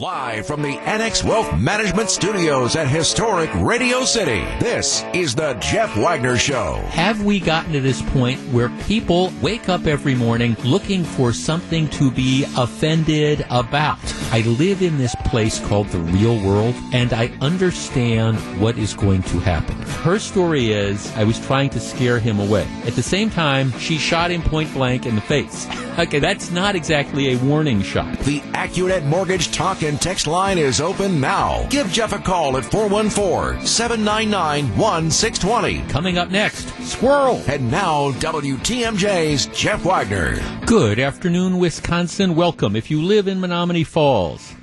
Live from the Annex Wealth Management Studios at historic Radio City, this is the Jeff Wagner Show. Have we gotten to this point where people wake up every morning looking for something to be offended about? I live in this place called the real world, and I understand what is going to happen. Her story is I was trying to scare him away. At the same time, she shot him point blank in the face. Okay, that's not exactly a warning shot. The AccuNet Mortgage Talk and Text line is open now. Give Jeff a call at 414 799 1620. Coming up next, Squirrel. And now, WTMJ's Jeff Wagner. Good afternoon, Wisconsin. Welcome. If you live in Menomonee Falls,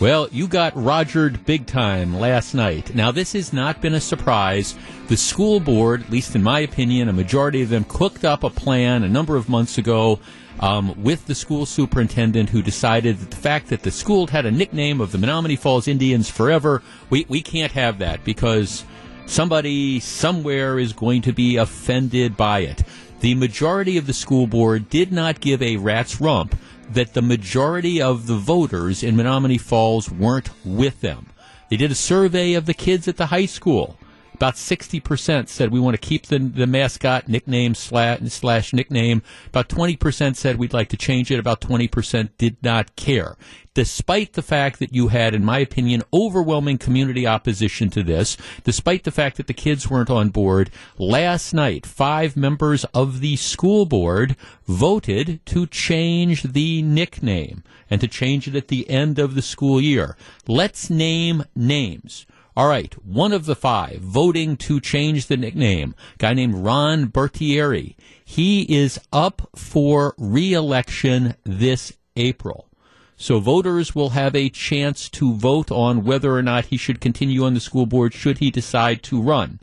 well, you got rogered big time last night. Now, this has not been a surprise. The school board, at least in my opinion, a majority of them cooked up a plan a number of months ago um, with the school superintendent who decided that the fact that the school had a nickname of the Menomonee Falls Indians forever, we, we can't have that because somebody somewhere is going to be offended by it. The majority of the school board did not give a rat's rump that the majority of the voters in Menomonee Falls weren't with them. They did a survey of the kids at the high school. About 60% said we want to keep the, the mascot nickname slash, slash nickname. About 20% said we'd like to change it. About 20% did not care. Despite the fact that you had, in my opinion, overwhelming community opposition to this, despite the fact that the kids weren't on board, last night, five members of the school board voted to change the nickname and to change it at the end of the school year. Let's name names. All right, one of the five voting to change the nickname, guy named Ron Bertieri. He is up for reelection this April. So voters will have a chance to vote on whether or not he should continue on the school board should he decide to run.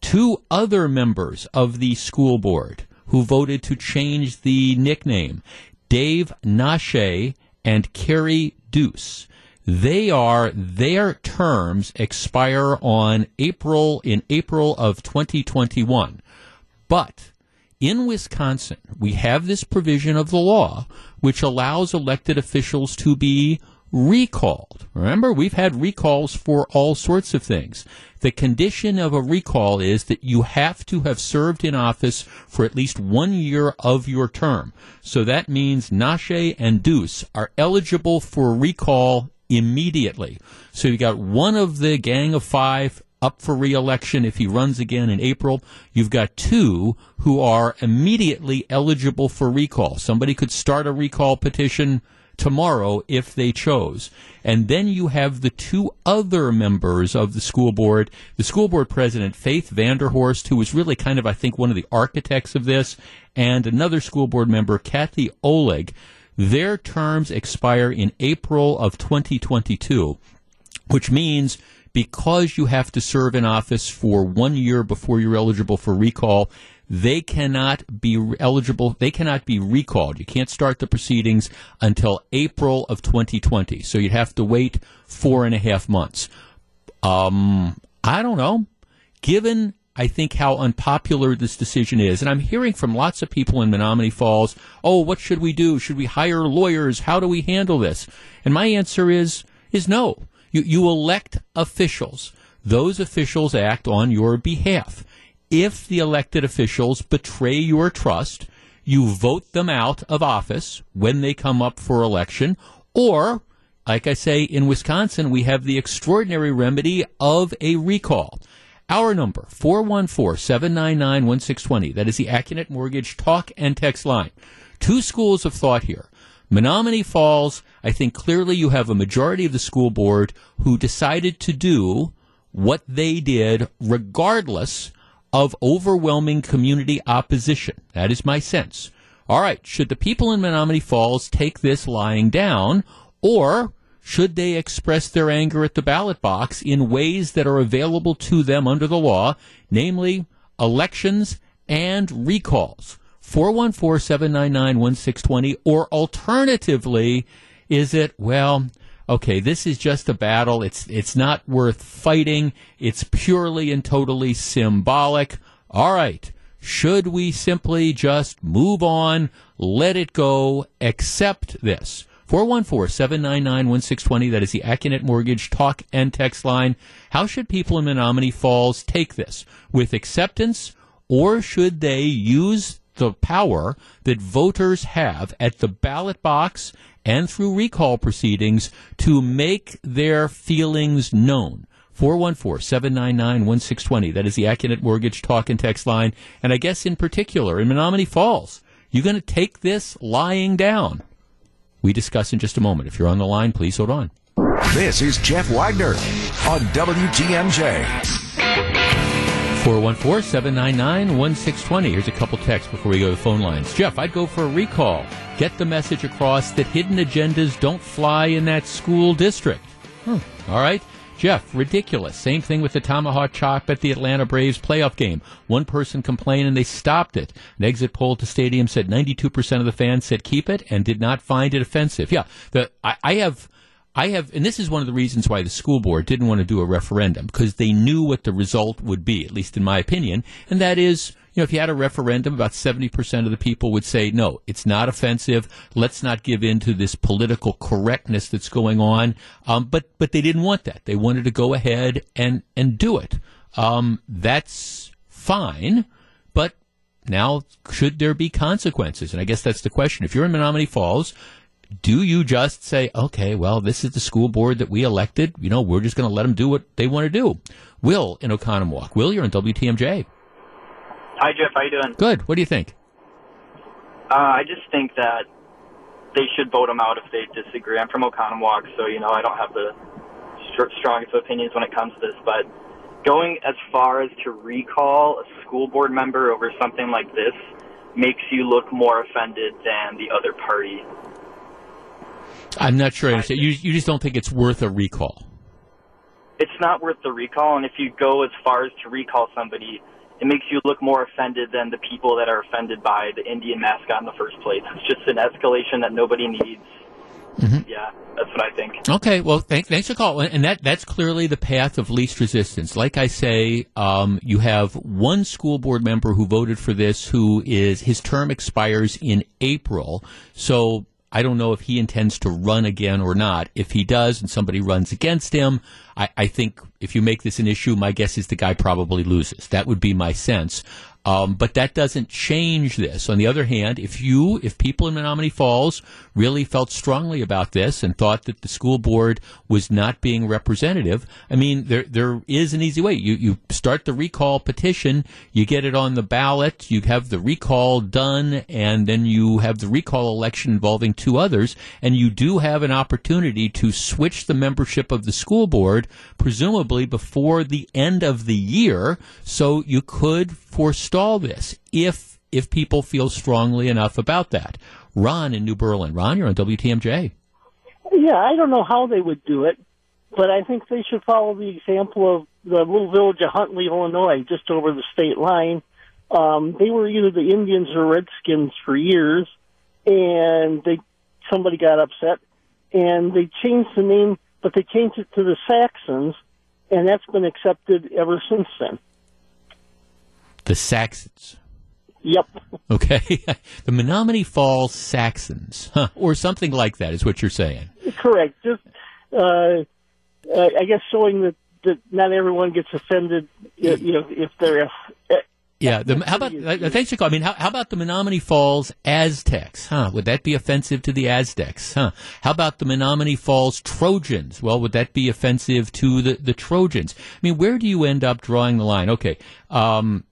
Two other members of the school board who voted to change the nickname, Dave Nashe and Kerry Deuce they are their terms expire on April in April of 2021. But in Wisconsin, we have this provision of the law which allows elected officials to be recalled. Remember, we've had recalls for all sorts of things. The condition of a recall is that you have to have served in office for at least one year of your term. So that means Nashe and Deuce are eligible for recall immediately. So you've got one of the gang of five up for reelection if he runs again in April. You've got two who are immediately eligible for recall. Somebody could start a recall petition tomorrow if they chose. And then you have the two other members of the school board, the school board president, Faith Vanderhorst, who was really kind of, I think, one of the architects of this, and another school board member, Kathy Oleg. Their terms expire in April of 2022, which means because you have to serve in office for one year before you're eligible for recall, they cannot be eligible. They cannot be recalled. You can't start the proceedings until April of 2020. So you'd have to wait four and a half months. Um, I don't know. Given I think how unpopular this decision is. And I'm hearing from lots of people in Menomonee Falls, oh, what should we do? Should we hire lawyers? How do we handle this? And my answer is, is no. You, you elect officials. Those officials act on your behalf. If the elected officials betray your trust, you vote them out of office when they come up for election, or, like I say, in Wisconsin, we have the extraordinary remedy of a recall. Our number, 414-799-1620. That is the AccuNet Mortgage talk and text line. Two schools of thought here. Menomonee Falls, I think clearly you have a majority of the school board who decided to do what they did regardless of overwhelming community opposition. That is my sense. All right, should the people in Menomonee Falls take this lying down, or should they express their anger at the ballot box in ways that are available to them under the law, namely elections and recalls. 414 799 1620, or alternatively, is it, well, okay, this is just a battle. It's, it's not worth fighting. It's purely and totally symbolic. All right. Should we simply just move on, let it go, accept this? 414 799 1620. That is the Accunet Mortgage talk and text line. How should people in Menomonee Falls take this? With acceptance, or should they use the power that voters have at the ballot box and through recall proceedings to make their feelings known? 414-799-1620. That is the Accunet Mortgage talk and text line. And I guess in particular, in Menomonee Falls, you're going to take this lying down. We discuss in just a moment. If you're on the line, please hold on. This is Jeff Wagner on WTMJ. 414-799-1620. Here's a couple texts before we go to the phone lines. Jeff, I'd go for a recall. Get the message across that hidden agendas don't fly in that school district. Hmm. All right. Jeff, ridiculous. Same thing with the tomahawk chop at the Atlanta Braves playoff game. One person complained and they stopped it. An exit poll to stadium said 92% of the fans said keep it and did not find it offensive. Yeah, the, I, I have, I have, and this is one of the reasons why the school board didn't want to do a referendum because they knew what the result would be, at least in my opinion, and that is know, if you had a referendum, about 70% of the people would say, no, it's not offensive. Let's not give in to this political correctness that's going on. Um, but, but they didn't want that. They wanted to go ahead and, and do it. Um, that's fine. But now, should there be consequences? And I guess that's the question. If you're in Menomonee Falls, do you just say, okay, well, this is the school board that we elected. You know, we're just going to let them do what they want to do. Will in Oconomowoc. Will, you're in WTMJ. Hi, Jeff. How you doing? Good. What do you think? Uh, I just think that they should vote him out if they disagree. I'm from Oconomowoc, so you know I don't have the st- strongest opinions when it comes to this. But going as far as to recall a school board member over something like this makes you look more offended than the other party. I'm not sure. I understand. You you just don't think it's worth a recall. It's not worth the recall, and if you go as far as to recall somebody, it makes you look more offended than the people that are offended by the Indian mascot in the first place. It's just an escalation that nobody needs. Mm-hmm. Yeah, that's what I think. Okay, well, thanks, thanks for calling. And that, that's clearly the path of least resistance. Like I say, um, you have one school board member who voted for this who is, his term expires in April. So I don't know if he intends to run again or not. If he does and somebody runs against him, I, I think if you make this an issue, my guess is the guy probably loses. That would be my sense. Um, but that doesn't change this. On the other hand, if you, if people in Menomonee Falls really felt strongly about this and thought that the school board was not being representative, I mean, there there is an easy way. You you start the recall petition, you get it on the ballot, you have the recall done, and then you have the recall election involving two others, and you do have an opportunity to switch the membership of the school board, presumably before the end of the year, so you could forestall this if if people feel strongly enough about that. Ron in New Berlin. Ron, you're on WTMJ. Yeah, I don't know how they would do it, but I think they should follow the example of the little village of Huntley, Illinois, just over the state line. Um, they were either the Indians or Redskins for years, and they somebody got upset, and they changed the name, but they changed it to the Saxons, and that's been accepted ever since then. The Saxons. Yep. Okay. the Menomonee Falls Saxons, huh. or something like that, is what you're saying. Correct. Just, uh, uh, I guess, showing that, that not everyone gets offended, you know, if they're. Uh, yeah. The, how about uh, thanks for calling. I mean, how, how, about the Menomonee Falls Aztecs? Huh? Would that be offensive to the Aztecs? Huh? How about the Menomonee Falls Trojans? Well, would that be offensive to the the Trojans? I mean, where do you end up drawing the line? Okay. Um,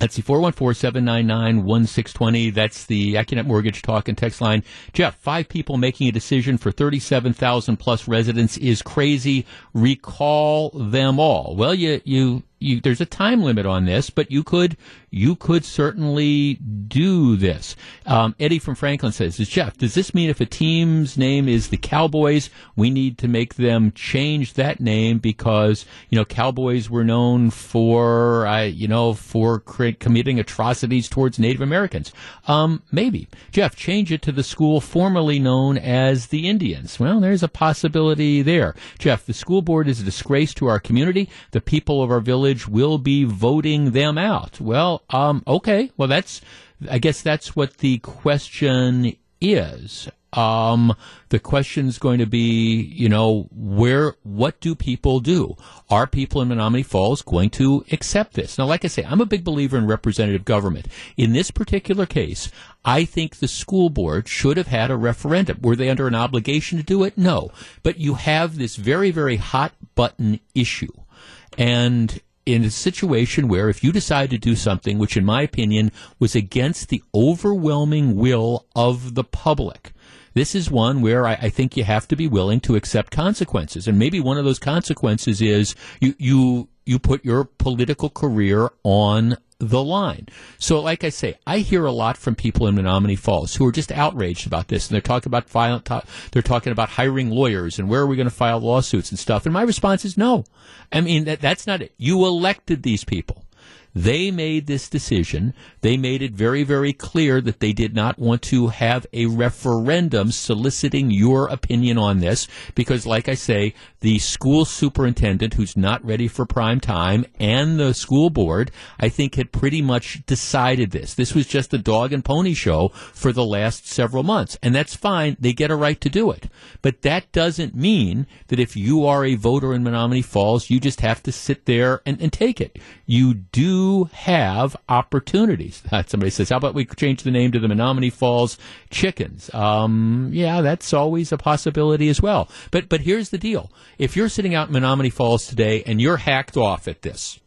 Let's see, 414-799-1620. That's the Accunet Mortgage Talk and Text line. Jeff, five people making a decision for 37,000 plus residents is crazy. Recall them all. Well, you, you, you, there's a time limit on this, but you could you could certainly do this. Um, Eddie from Franklin says, Jeff, does this mean if a team's name is the Cowboys, we need to make them change that name because, you know, Cowboys were known for, uh, you know, for cr- committing atrocities towards Native Americans? Um, maybe. Jeff, change it to the school formerly known as the Indians. Well, there's a possibility there. Jeff, the school board is a disgrace to our community. The people of our village will be voting them out. Well, um, okay. Well, that's, I guess that's what the question is. Um, the question is going to be, you know, where, what do people do? Are people in Menomonee Falls going to accept this? Now, like I say, I'm a big believer in representative government. In this particular case, I think the school board should have had a referendum. Were they under an obligation to do it? No. But you have this very, very hot button issue. And in a situation where if you decide to do something which in my opinion was against the overwhelming will of the public this is one where I, I, think you have to be willing to accept consequences. And maybe one of those consequences is you you you put your political career on the line. So, like I say, I hear a lot from people in Menomonee Falls who are just outraged about this, and they're talking about violent. They're talking about hiring lawyers and where are we going to file lawsuits and stuff. And my response is no. I mean, that, that's not it. You elected these people. They made this decision. They made it very, very clear that they did not want to have a referendum soliciting your opinion on this because, like I say, the school superintendent who's not ready for prime time and the school board, I think, had pretty much decided this. This was just a dog and pony show for the last several months. And that's fine. They get a right to do it. But that doesn't mean that if you are a voter in Menomonee Falls, you just have to sit there and, and take it. You do have opportunities. Somebody says, how about we change the name to the Menomonee Falls Chickens? Um, yeah, that's always a possibility as well. But, but here's the deal. If you're sitting out in Menomonee Falls today and you're hacked off at this,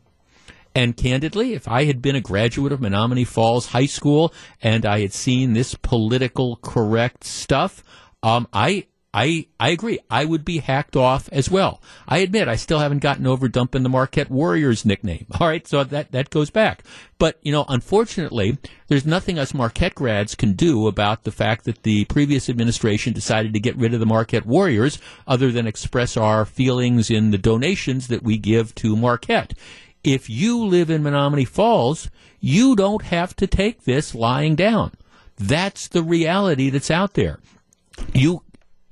and candidly, if I had been a graduate of Menomonee Falls High School and I had seen this political correct stuff, um, I I, I agree. I would be hacked off as well. I admit I still haven't gotten over dumping the Marquette Warriors nickname. All right, so that, that goes back. But, you know, unfortunately, there's nothing us Marquette grads can do about the fact that the previous administration decided to get rid of the Marquette Warriors other than express our feelings in the donations that we give to Marquette. If you live in Menomonee Falls, you don't have to take this lying down. That's the reality that's out there. You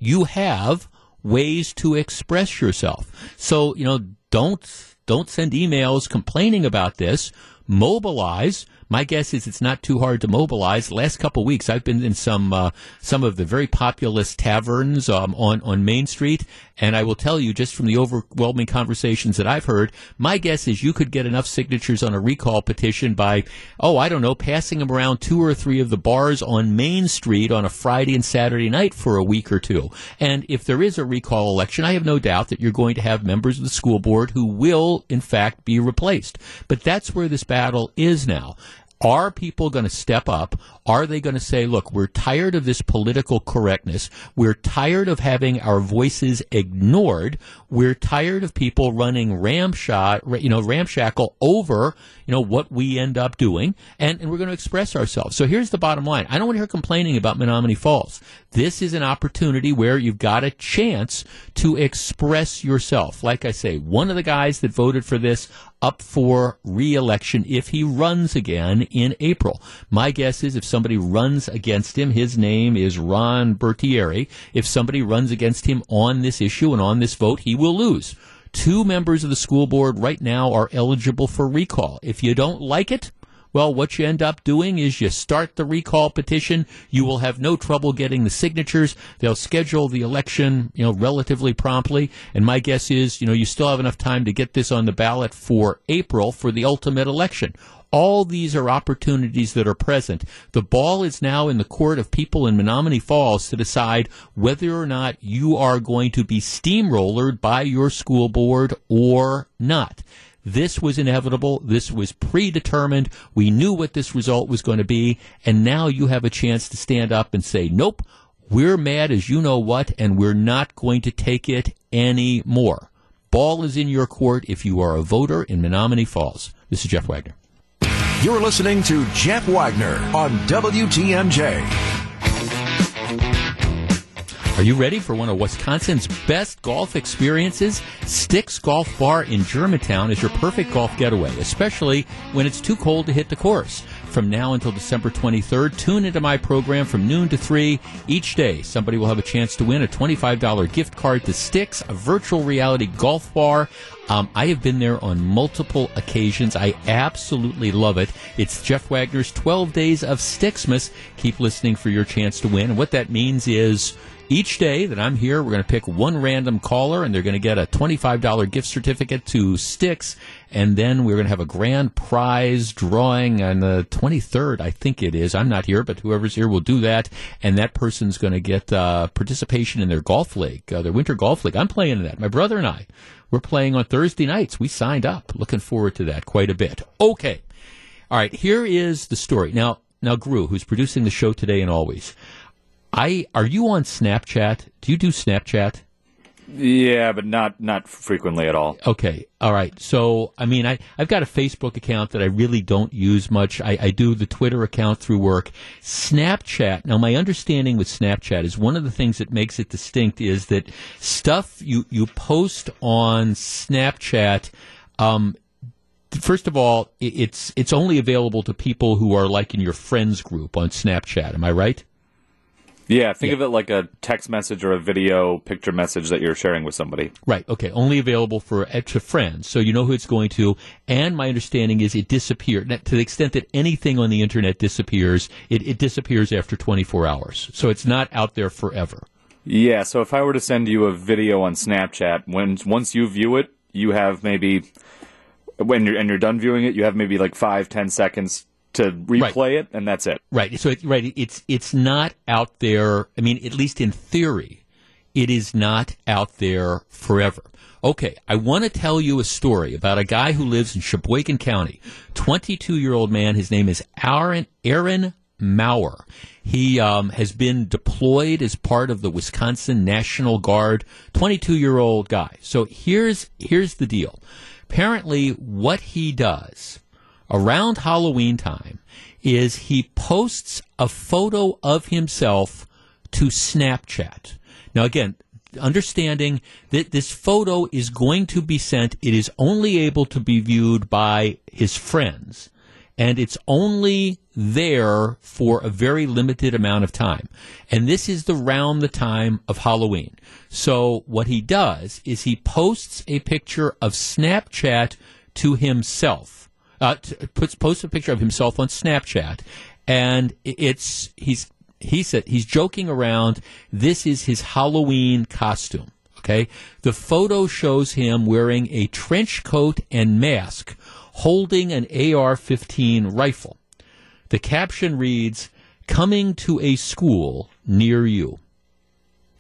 you have ways to express yourself. So, you know, don't don't send emails complaining about this. Mobilize my guess is it's not too hard to mobilize. Last couple of weeks, I've been in some uh, some of the very populous taverns um, on on Main Street, and I will tell you, just from the overwhelming conversations that I've heard, my guess is you could get enough signatures on a recall petition by, oh, I don't know, passing them around two or three of the bars on Main Street on a Friday and Saturday night for a week or two. And if there is a recall election, I have no doubt that you're going to have members of the school board who will, in fact, be replaced. But that's where this battle is now. Are people going to step up? Are they going to say, look, we're tired of this political correctness. We're tired of having our voices ignored. We're tired of people running ramshot, you know, ramshackle over, you know, what we end up doing. And, and we're going to express ourselves. So here's the bottom line. I don't want to hear complaining about Menomonee Falls. This is an opportunity where you've got a chance to express yourself. Like I say, one of the guys that voted for this up for reelection if he runs again in April. My guess is if somebody runs against him, his name is Ron Bertieri. If somebody runs against him on this issue and on this vote, he will lose. Two members of the school board right now are eligible for recall. If you don't like it, well, what you end up doing is you start the recall petition. You will have no trouble getting the signatures. They'll schedule the election, you know, relatively promptly. And my guess is, you know, you still have enough time to get this on the ballot for April for the ultimate election. All these are opportunities that are present. The ball is now in the court of people in Menomonee Falls to decide whether or not you are going to be steamrollered by your school board or not. This was inevitable. This was predetermined. We knew what this result was going to be. And now you have a chance to stand up and say, nope, we're mad as you know what, and we're not going to take it anymore. Ball is in your court if you are a voter in Menomonee Falls. This is Jeff Wagner. You're listening to Jeff Wagner on WTMJ. Are you ready for one of Wisconsin's best golf experiences? Sticks Golf Bar in Germantown is your perfect golf getaway, especially when it's too cold to hit the course. from now until December 23rd. Tune into my program from noon to 3 each day. Somebody will have a chance to win a $25 gift card to Sticks, a virtual reality golf bar. Um, I have been there on multiple occasions. I absolutely love it. It's Jeff Wagner's 12 Days of Sticksmas. Keep listening for your chance to win. And what that means is each day that I'm here, we're going to pick one random caller, and they're going to get a $25 gift certificate to Sticks. And then we're going to have a grand prize drawing on the 23rd, I think it is. I'm not here, but whoever's here will do that. And that person's going to get uh, participation in their golf league, uh, their winter golf league. I'm playing in that. My brother and I, we're playing on Thursday nights. We signed up. Looking forward to that quite a bit. Okay. All right. Here is the story. Now, now, Gru, who's producing the show today and always, I are you on Snapchat? Do you do Snapchat? Yeah, but not not frequently at all. Okay, all right. So, I mean, I I've got a Facebook account that I really don't use much. I, I do the Twitter account through work. Snapchat. Now, my understanding with Snapchat is one of the things that makes it distinct is that stuff you you post on Snapchat. Um, first of all, it's it's only available to people who are like in your friends group on Snapchat. Am I right? Yeah, think yeah. of it like a text message or a video picture message that you're sharing with somebody. Right. Okay. Only available for eh, to friends, so you know who it's going to. And my understanding is it disappeared to the extent that anything on the internet disappears. It, it disappears after 24 hours, so it's not out there forever. Yeah. So if I were to send you a video on Snapchat, when once you view it, you have maybe when you're and you're done viewing it, you have maybe like five, ten seconds to replay right. it, and that's it. Right. So, it, right, it's it's not out there. I mean, at least in theory, it is not out there forever. Okay, I want to tell you a story about a guy who lives in Sheboygan County. Twenty-two-year-old man. His name is Aaron Aaron Maurer. He um, has been deployed as part of the Wisconsin National Guard. Twenty-two-year-old guy. So here's here's the deal. Apparently, what he does around Halloween time is he posts a photo of himself to Snapchat. Now, again, understanding that this photo is going to be sent, it is only able to be viewed by his friends, and it's only there for a very limited amount of time. And this is around the time of Halloween. So what he does is he posts a picture of Snapchat to himself uh, puts posts a picture of himself on Snapchat, and it's he's he said he's joking around. This is his Halloween costume. Okay, the photo shows him wearing a trench coat and mask, holding an AR-15 rifle. The caption reads, "Coming to a school near you."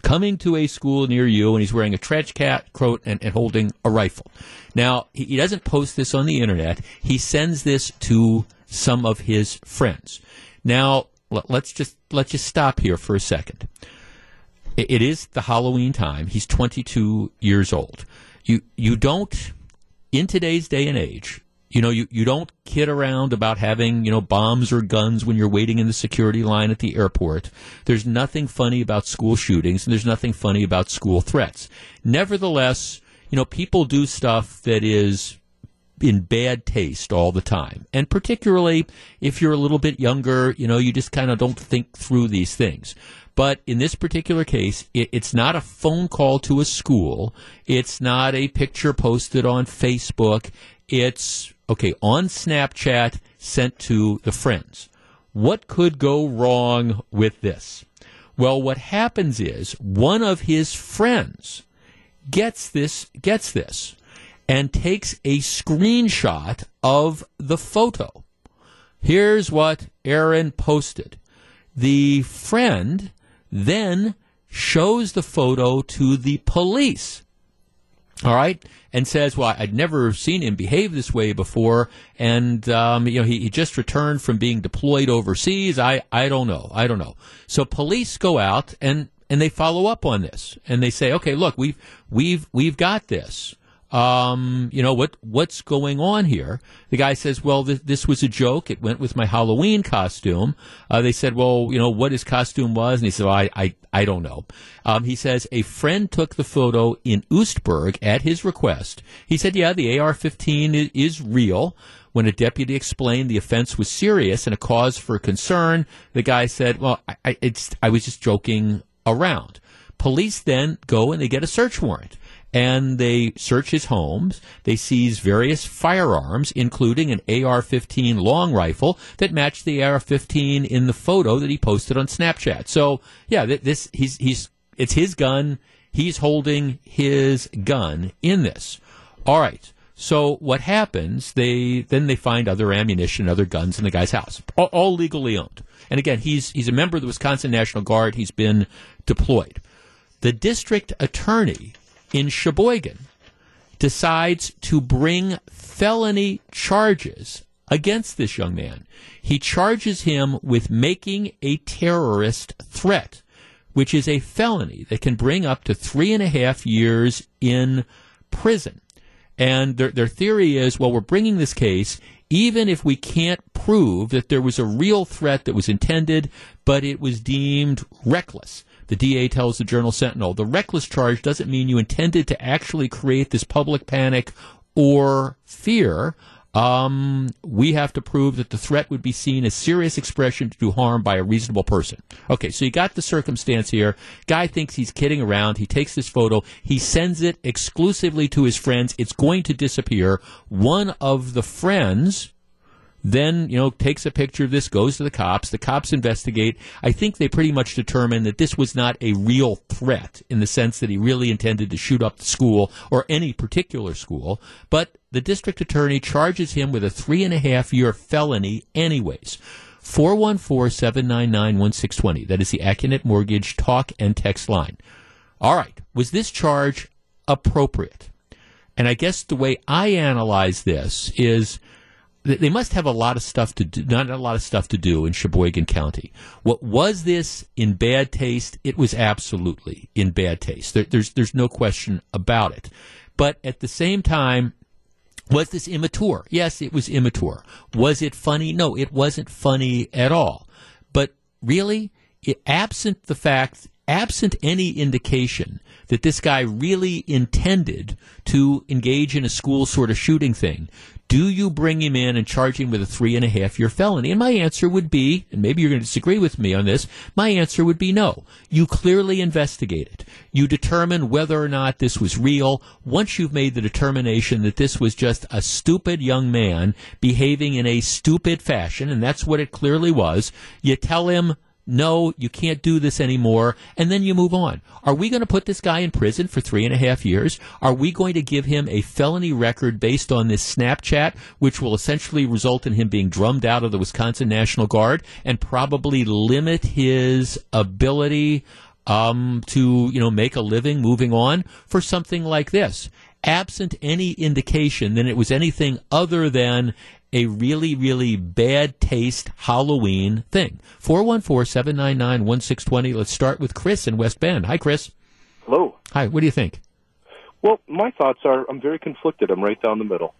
Coming to a school near you, and he's wearing a trench coat and, and holding a rifle. Now, he, he doesn't post this on the internet. He sends this to some of his friends. Now, let's just let's just stop here for a second. It, it is the Halloween time. He's 22 years old. You you don't in today's day and age you know, you, you don't kid around about having, you know, bombs or guns when you're waiting in the security line at the airport. There's nothing funny about school shootings and there's nothing funny about school threats. Nevertheless, you know, people do stuff that is in bad taste all the time. And particularly if you're a little bit younger, you know, you just kind of don't think through these things. But in this particular case, it, it's not a phone call to a school. It's not a picture posted on Facebook. It's okay, on Snapchat sent to the friends. What could go wrong with this? Well, what happens is one of his friends gets this, gets this, and takes a screenshot of the photo. Here's what Aaron posted. The friend then shows the photo to the police. All right and says, "Well, I'd never seen him behave this way before, and um, you know, he, he just returned from being deployed overseas. I, I don't know, I don't know." So police go out and and they follow up on this, and they say, "Okay, look, we've we've we've got this." Um, you know, what what's going on here? The guy says, well, th- this was a joke. It went with my Halloween costume. Uh, they said, well, you know, what his costume was, and he said, well, I, I, I don't know. Um, he says a friend took the photo in Oostburg at his request. He said, yeah, the AR-15 is, is real. When a deputy explained the offense was serious and a cause for concern, the guy said, well, I, I, it's, I was just joking around. Police then go and they get a search warrant and they search his homes. They seize various firearms, including an AR-15 long rifle that matched the AR-15 in the photo that he posted on Snapchat. So, yeah, this he's he's it's his gun. He's holding his gun in this. All right. So what happens? They then they find other ammunition, other guns in the guy's house, all, all legally owned. And again, he's he's a member of the Wisconsin National Guard. He's been deployed. The district attorney in Sheboygan decides to bring felony charges against this young man. He charges him with making a terrorist threat, which is a felony that can bring up to three and a half years in prison. And their, their theory is, well, we're bringing this case even if we can't prove that there was a real threat that was intended, but it was deemed reckless. The DA tells the Journal Sentinel the reckless charge doesn't mean you intended to actually create this public panic or fear. Um, we have to prove that the threat would be seen as serious expression to do harm by a reasonable person. Okay, so you got the circumstance here. Guy thinks he's kidding around. He takes this photo. He sends it exclusively to his friends. It's going to disappear. One of the friends then you know takes a picture of this, goes to the cops. The cops investigate. I think they pretty much determine that this was not a real threat in the sense that he really intended to shoot up the school or any particular school, but the district attorney charges him with a three and a half year felony anyways. 414-799-1620. That is the Accunet Mortgage talk and text line. All right. Was this charge appropriate? And I guess the way I analyze this is they must have a lot of stuff to do, not a lot of stuff to do in Sheboygan County. What was this in bad taste? It was absolutely in bad taste. There, there's there's no question about it. But at the same time, was this immature? Yes, it was immature. Was it funny? No, it wasn't funny at all. But really, it, absent the fact, absent any indication that this guy really intended to engage in a school sort of shooting thing, do you bring him in and charge him with a three and a half year felony? And my answer would be, and maybe you're going to disagree with me on this, my answer would be no. You clearly investigate it. You determine whether or not this was real. Once you've made the determination that this was just a stupid young man behaving in a stupid fashion, and that's what it clearly was, you tell him, no, you can't do this anymore, and then you move on. Are we going to put this guy in prison for three and a half years? Are we going to give him a felony record based on this Snapchat, which will essentially result in him being drummed out of the Wisconsin National Guard and probably limit his ability um, to, you know, make a living moving on for something like this? absent any indication that it was anything other than a really, really bad taste Halloween thing. 414 799 1620. Let's start with Chris in West Bend. Hi, Chris. Hello. Hi, what do you think? Well, my thoughts are I'm very conflicted. I'm right down the middle.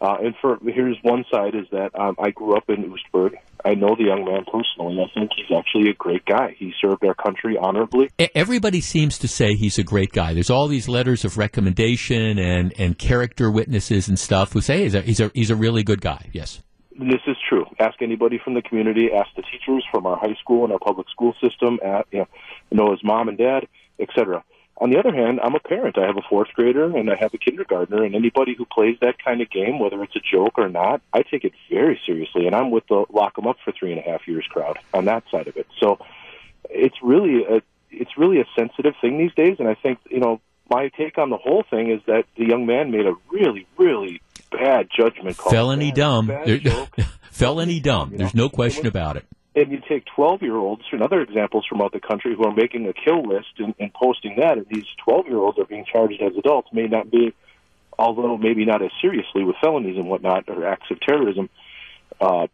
Uh, and for here's one side is that um, I grew up in Oostburg. I know the young man personally. I think he's actually a great guy. He served our country honorably. Everybody seems to say he's a great guy. There's all these letters of recommendation and, and character witnesses and stuff who say he's a, he's a he's a really good guy. Yes. This is true. Ask anybody from the community. Ask the teachers from our high school and our public school system. At, you know, know his mom and dad, etc. On the other hand, I'm a parent. I have a fourth grader and I have a kindergartner, and anybody who plays that kind of game, whether it's a joke or not, I take it very seriously. And I'm with the lock them up for three and a half years crowd on that side of it. So it's really a it's really a sensitive thing these days, and I think you know my take on the whole thing is that the young man made a really really bad judgment call. Felony dumb. Felony dumb. There's no question about it and you take 12 year olds and other examples from out the country who are making a kill list and, and posting that, and these 12 year olds are being charged as adults, may not be, although maybe not as seriously with felonies and whatnot or acts of terrorism. Uh,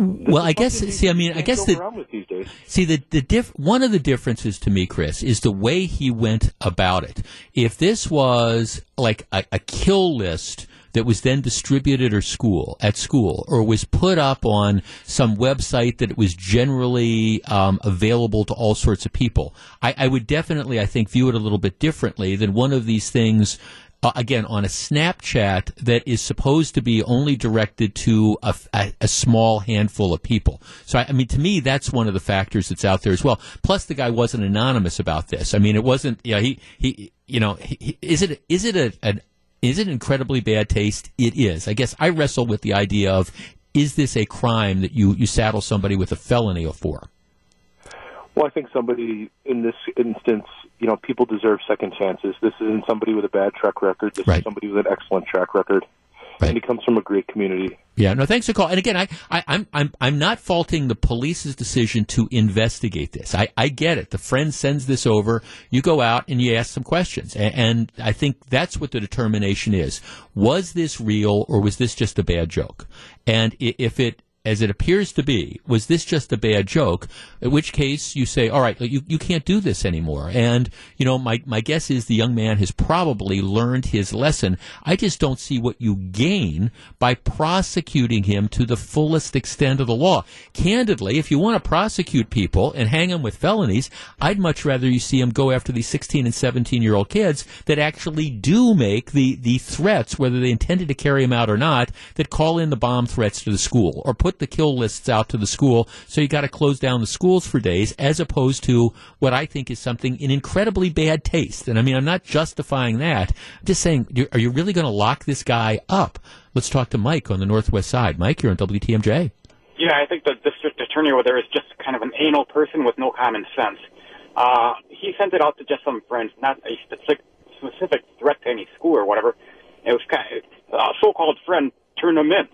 well, I guess. See, I mean, I guess the see the the diff, one of the differences to me, Chris, is the way he went about it. If this was like a, a kill list that was then distributed or school at school or was put up on some website that was generally um, available to all sorts of people. I, I, would definitely, I think, view it a little bit differently than one of these things uh, again on a Snapchat that is supposed to be only directed to a, a, a, small handful of people. So, I, I, mean, to me, that's one of the factors that's out there as well. Plus, the guy wasn't anonymous about this. I mean, it wasn't. You know, he he. You know, he, is it is it a, an is it incredibly bad taste? It is. I guess I wrestle with the idea of is this a crime that you you saddle somebody with a felony or for? Well, I think somebody in this instance, you know, people deserve second chances. This isn't somebody with a bad track record. This right. is somebody with an excellent track record. Right. And he comes from a great community. Yeah, no, thanks for calling. And again, I, I, I'm, I'm, I'm not faulting the police's decision to investigate this. I, I get it. The friend sends this over. You go out and you ask some questions. And, and I think that's what the determination is. Was this real or was this just a bad joke? And if it, as it appears to be, was this just a bad joke? In which case you say, all right, you, you can't do this anymore. And, you know, my, my guess is the young man has probably learned his lesson. I just don't see what you gain by prosecuting him to the fullest extent of the law. Candidly, if you want to prosecute people and hang them with felonies, I'd much rather you see them go after these 16 and 17 year old kids that actually do make the, the threats, whether they intended to carry them out or not, that call in the bomb threats to the school or put the kill lists out to the school. So you got to close down the schools for days, as opposed to what I think is something in incredibly bad taste. And I mean, I'm not justifying that. I'm just saying, are you really going to lock this guy up? Let's talk to Mike on the northwest side. Mike, you're on WTMJ. Yeah, I think the district attorney over there is just kind of an anal person with no common sense. Uh, he sent it out to just some friends, not a specific specific threat to any school or whatever. It was kind of a so-called friend turned him in.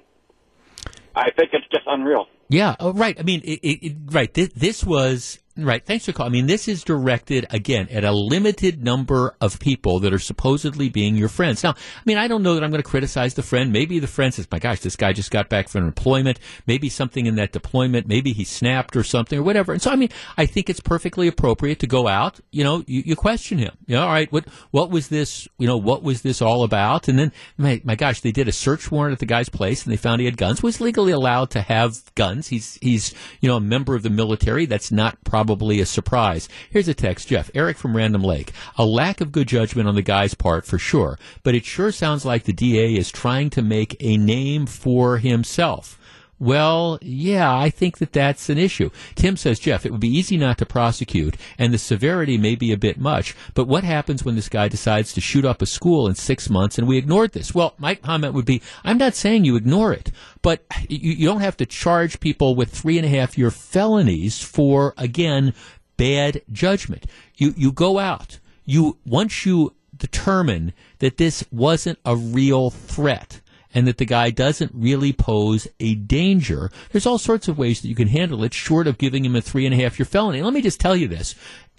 I think it's just unreal. Yeah, oh, right. I mean, it, it, right. This, this was Right. Thanks for calling. I mean, this is directed again at a limited number of people that are supposedly being your friends. Now, I mean, I don't know that I'm going to criticize the friend. Maybe the friend says, "My gosh, this guy just got back from employment. Maybe something in that deployment. Maybe he snapped or something or whatever." And so, I mean, I think it's perfectly appropriate to go out. You know, you, you question him. You know, all right, what what was this? You know, what was this all about? And then, my, my gosh, they did a search warrant at the guy's place and they found he had guns. Was legally allowed to have guns. He's he's you know a member of the military. That's not probably probably a surprise. Here's a text, Jeff. Eric from Random Lake. A lack of good judgment on the guy's part for sure, but it sure sounds like the DA is trying to make a name for himself. Well, yeah, I think that that's an issue. Tim says, Jeff, it would be easy not to prosecute, and the severity may be a bit much, but what happens when this guy decides to shoot up a school in six months and we ignored this? Well, my comment would be, I'm not saying you ignore it, but you, you don't have to charge people with three and a half year felonies for, again, bad judgment. You, you go out, you, once you determine that this wasn't a real threat, and that the guy doesn't really pose a danger. There's all sorts of ways that you can handle it short of giving him a three and a half year felony. Let me just tell you this.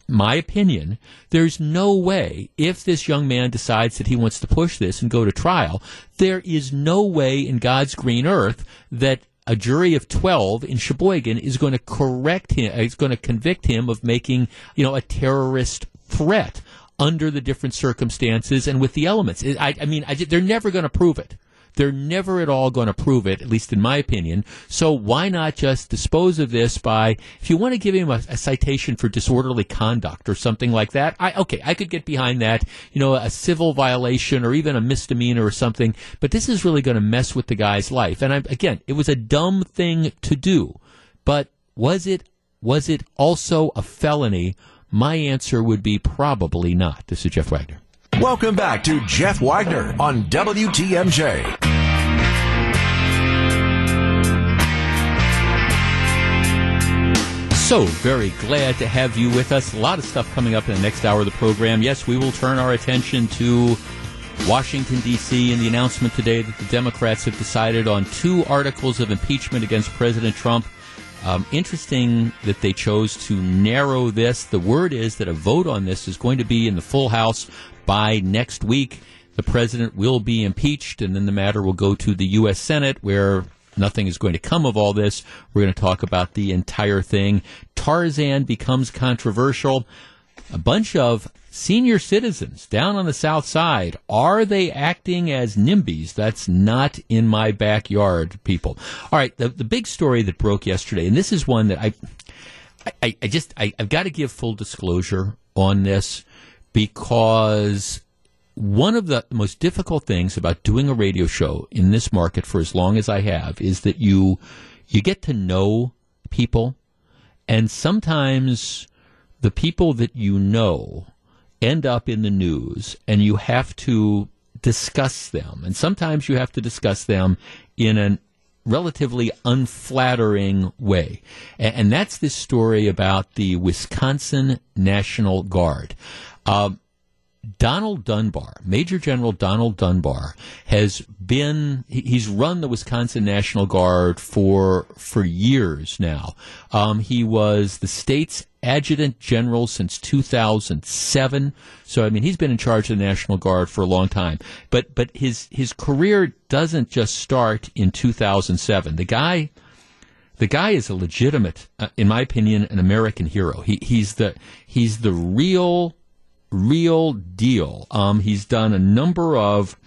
My opinion, there's no way, if this young man decides that he wants to push this and go to trial, there is no way in God's green earth that a jury of 12 in Sheboygan is going to correct him, is going to convict him of making, you know, a terrorist threat under the different circumstances and with the elements. I, I mean, I, they're never going to prove it. They're never at all going to prove it, at least in my opinion. So why not just dispose of this by, if you want to give him a, a citation for disorderly conduct or something like that, I, okay, I could get behind that, you know, a civil violation or even a misdemeanor or something, but this is really going to mess with the guy's life. And I, again, it was a dumb thing to do, but was it, was it also a felony? My answer would be probably not. This is Jeff Wagner. Welcome back to Jeff Wagner on WTMJ. So very glad to have you with us. A lot of stuff coming up in the next hour of the program. Yes, we will turn our attention to Washington, D.C., and the announcement today that the Democrats have decided on two articles of impeachment against President Trump. Um, interesting that they chose to narrow this. The word is that a vote on this is going to be in the full House by next week. The president will be impeached, and then the matter will go to the U.S. Senate, where nothing is going to come of all this. We're going to talk about the entire thing. Tarzan becomes controversial. A bunch of senior citizens down on the south side are they acting as NIMBYs that's not in my backyard people all right the, the big story that broke yesterday and this is one that i i, I just I, i've got to give full disclosure on this because one of the most difficult things about doing a radio show in this market for as long as I have is that you you get to know people and sometimes the people that you know end up in the news and you have to discuss them and sometimes you have to discuss them in a relatively unflattering way. And, that's this story about the Wisconsin National Guard. Um, Donald Dunbar, Major General Donald Dunbar, has been he's run the Wisconsin National Guard for for years now. Um, he was the state's adjutant general since 2007. So I mean, he's been in charge of the National Guard for a long time. But but his his career doesn't just start in 2007. The guy. The guy is a legitimate, uh, in my opinion, an American hero. He, he's the he's the real real deal. Um, he's done a number of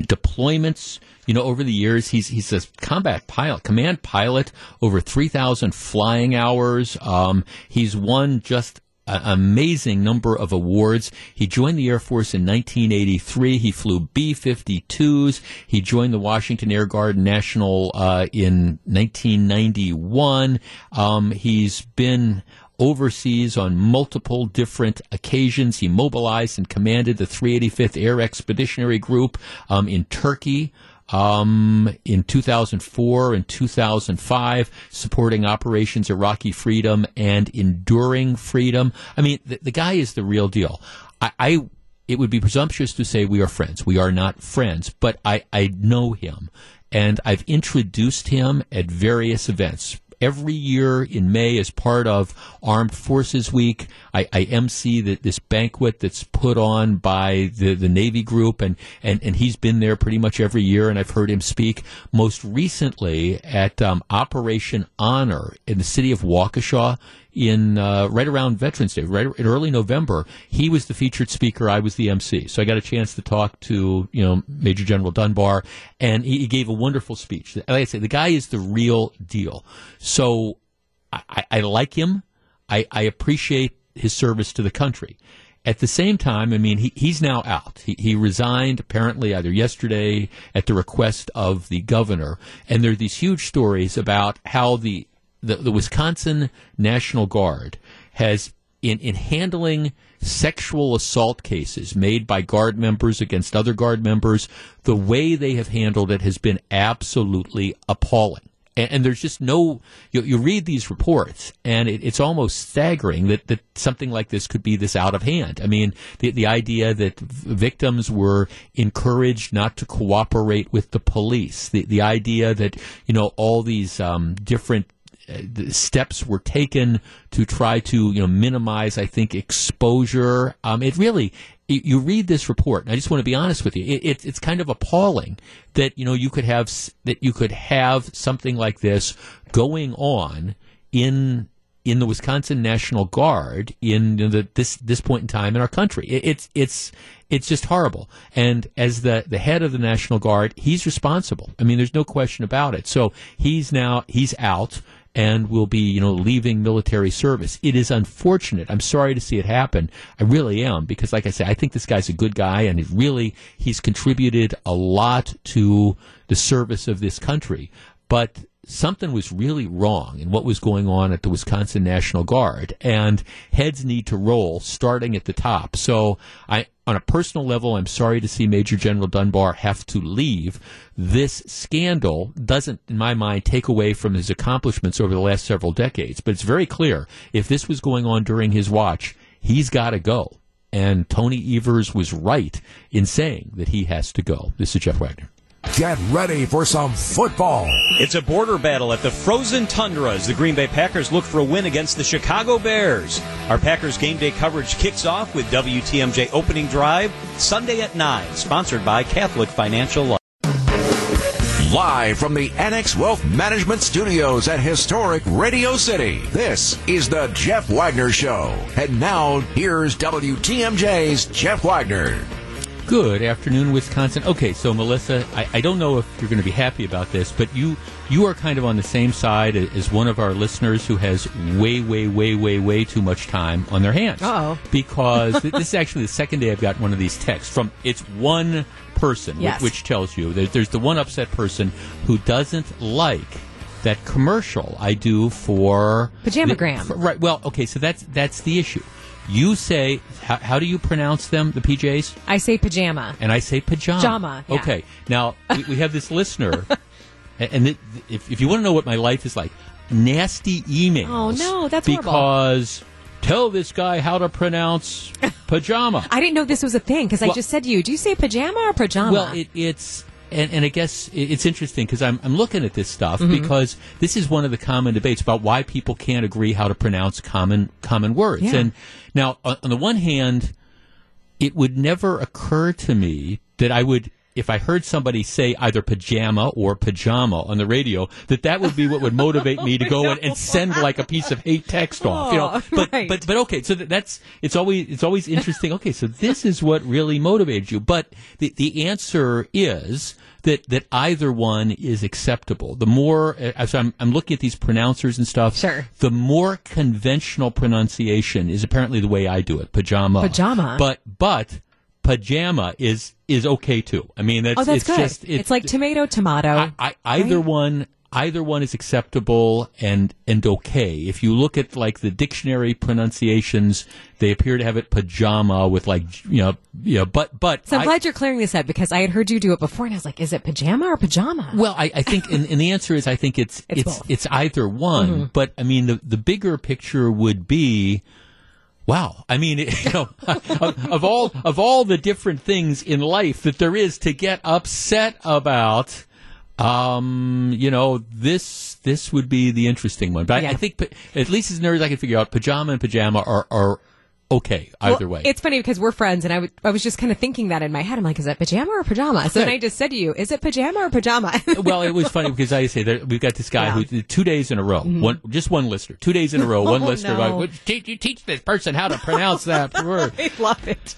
deployments. You know, over the years, he's he's a combat pilot, command pilot, over three thousand flying hours. Um, he's won just an amazing number of awards. He joined the Air Force in 1983. He flew B-52s. He joined the Washington Air Guard National uh, in 1991. Um, he's been overseas on multiple different occasions. He mobilized and commanded the 385th Air Expeditionary Group um, in Turkey. Um, in 2004 and 2005, supporting Operations Iraqi Freedom and Enduring Freedom. I mean, the, the guy is the real deal. I, I, it would be presumptuous to say we are friends. We are not friends, but I, I know him and I've introduced him at various events every year in May as part of Armed Forces Week. I, I MC the, this banquet that's put on by the, the Navy group, and, and, and he's been there pretty much every year, and I've heard him speak. Most recently at um, Operation Honor in the city of Waukesha in uh, right around Veterans Day, right in early November. He was the featured speaker. I was the MC. So I got a chance to talk to you know Major General Dunbar, and he, he gave a wonderful speech. Like I say, the guy is the real deal. So I, I like him. I, I appreciate his service to the country. At the same time, I mean, he, he's now out. He, he resigned apparently either yesterday at the request of the governor. And there are these huge stories about how the the, the Wisconsin National Guard has in, in handling sexual assault cases made by guard members against other guard members, the way they have handled it has been absolutely appalling. And, and there's just no, you, you, read these reports, and it, it's almost staggering that, that something like this could be this out of hand. I mean, the, the idea that victims were encouraged not to cooperate with the police, the, the idea that, you know, all these um, different steps were taken to try to you know minimize I think exposure. Um, it really you read this report, and I just want to be honest with you. It, it, it's kind of appalling that you know you could have that you could have something like this going on in in the Wisconsin National Guard in the, this this point in time in our country. It, it's it's it's just horrible. And as the the head of the National Guard, he's responsible. I mean, there's no question about it. So he's now he's out and will be, you know, leaving military service. It is unfortunate. I'm sorry to see it happen. I really am because, like I say, I think this guy's a good guy, and it really he's contributed a lot to the service of this country. But something was really wrong in what was going on at the Wisconsin National Guard, and heads need to roll starting at the top. So I, on a personal level, I'm sorry to see Major General Dunbar have to leave. This scandal doesn't, in my mind, take away from his accomplishments over the last several decades. But it's very clear if this was going on during his watch, he's got to go. And Tony Evers was right in saying that he has to go. This is Jeff Wagner. Get ready for some football. It's a border battle at the frozen tundra as the Green Bay Packers look for a win against the Chicago Bears. Our Packers game day coverage kicks off with WTMJ opening drive Sunday at 9, sponsored by Catholic Financial Life. Live from the Annex Wealth Management Studios at historic Radio City, this is the Jeff Wagner Show. And now, here's WTMJ's Jeff Wagner. Good afternoon, Wisconsin. Okay, so Melissa, I, I don't know if you're going to be happy about this, but you you are kind of on the same side as one of our listeners who has way, way, way, way, way too much time on their hands. oh Because this is actually the second day I've gotten one of these texts from it's one person, Yes. which, which tells you there, there's the one upset person who doesn't like that commercial I do for Pajamagram. for- right. Well, okay, so that's that's the issue. You say how, how do you pronounce them? The PJs I say pajama. and I say pajama. Pajama, yeah. Okay. Now we, we have this listener, and, it, if, if you want to know what my life is like, nasty emails. Oh, no, that's horrible. because tell this guy how to pronounce pajama. I didn't know this was a thing because I just said to you, do you say pajama or pajama? Well, it, it's and, and I guess it's interesting because I'm I'm looking at this stuff Mm-hmm. because this is one of the common debates about why people can't agree how to pronounce common common words. Yeah. And now, on, on the one hand, it would never occur to me that I would. If I heard somebody say either pajama or pajama on the radio, that that would be what would motivate me to go and, and send like a piece of hate text off, you know. Oh, But right. but but okay, so that's it's always it's always interesting. Okay, so this is what really motivated you, but the the answer is that that either one is acceptable. The more as I'm I'm looking at these pronouncers and stuff, Sure. the more conventional pronunciation is apparently the way I do it, pajama. Pajama. but but pajama is is okay too. I mean, that's oh, that's it's good. just it's, like tomato, tomato. I, I, either Right. one either one is acceptable and and okay. If you look at like the dictionary pronunciations, they appear to have it pajama with like you know you know but but so I'm I- glad you're clearing this up because I had heard you do it before and I was like, is it pajama or pajama? well, I, I think, and, and the answer is, I think it's It's it's it's, either one. Mm-hmm. But I mean, the the bigger picture would be, wow. I mean, you know, of, of all of all the different things in life that there is to get upset about, um, you know, this this would be the interesting one. But I, I think, at least as near as I can figure out, pajama and pajama are are okay either Well, way. It's funny because we're friends, and I, w- I was just kind of thinking that in my head. I'm like, is it pajama or pajama? So then I just said to you, is it pajama or pajama? well, it was funny because I say that we've got this guy Yeah. who two days in a row, mm-hmm. one just one listener, two days in a row, one Oh, listener. no. Like, "Well, teach, you teach this person how to pronounce that word. I love it.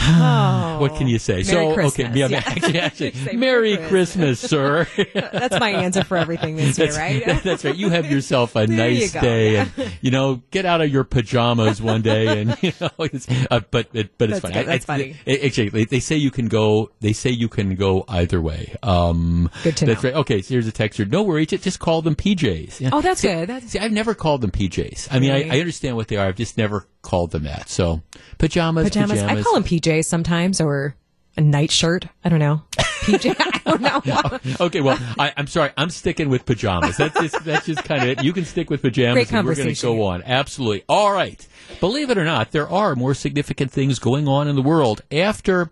Oh, What can you say? Oh. Merry so Christmas. okay, yeah, Yeah. actually, actually, Merry Christmas, sir. That's my answer for everything this year, That's, right? that's right. You have yourself a you nice go. day, and you know, get out of your pajamas one day, and you know, it's, uh, but it, but it's That's funny. good. That's funny. it- actually, they, say you can go. They say you can go either way. Um, Good to that's know. right. Okay, so here's a texture. No worries. Just, call them PJs. Yeah. Oh, that's See, good. That's- See, I've never called them PJs. I mean, I, I understand what they are. I've just never called them that. So pajamas, pajamas. pajamas. I call them PJs sometimes, or a nightshirt. I don't know. PJ. I don't know. okay, well, I, I'm sorry. I'm sticking with pajamas. That's just, that's just kind of it. You can stick with pajamas, Great and we're going to go on. Absolutely. All right. Believe it or not, there are more significant things going on in the world after.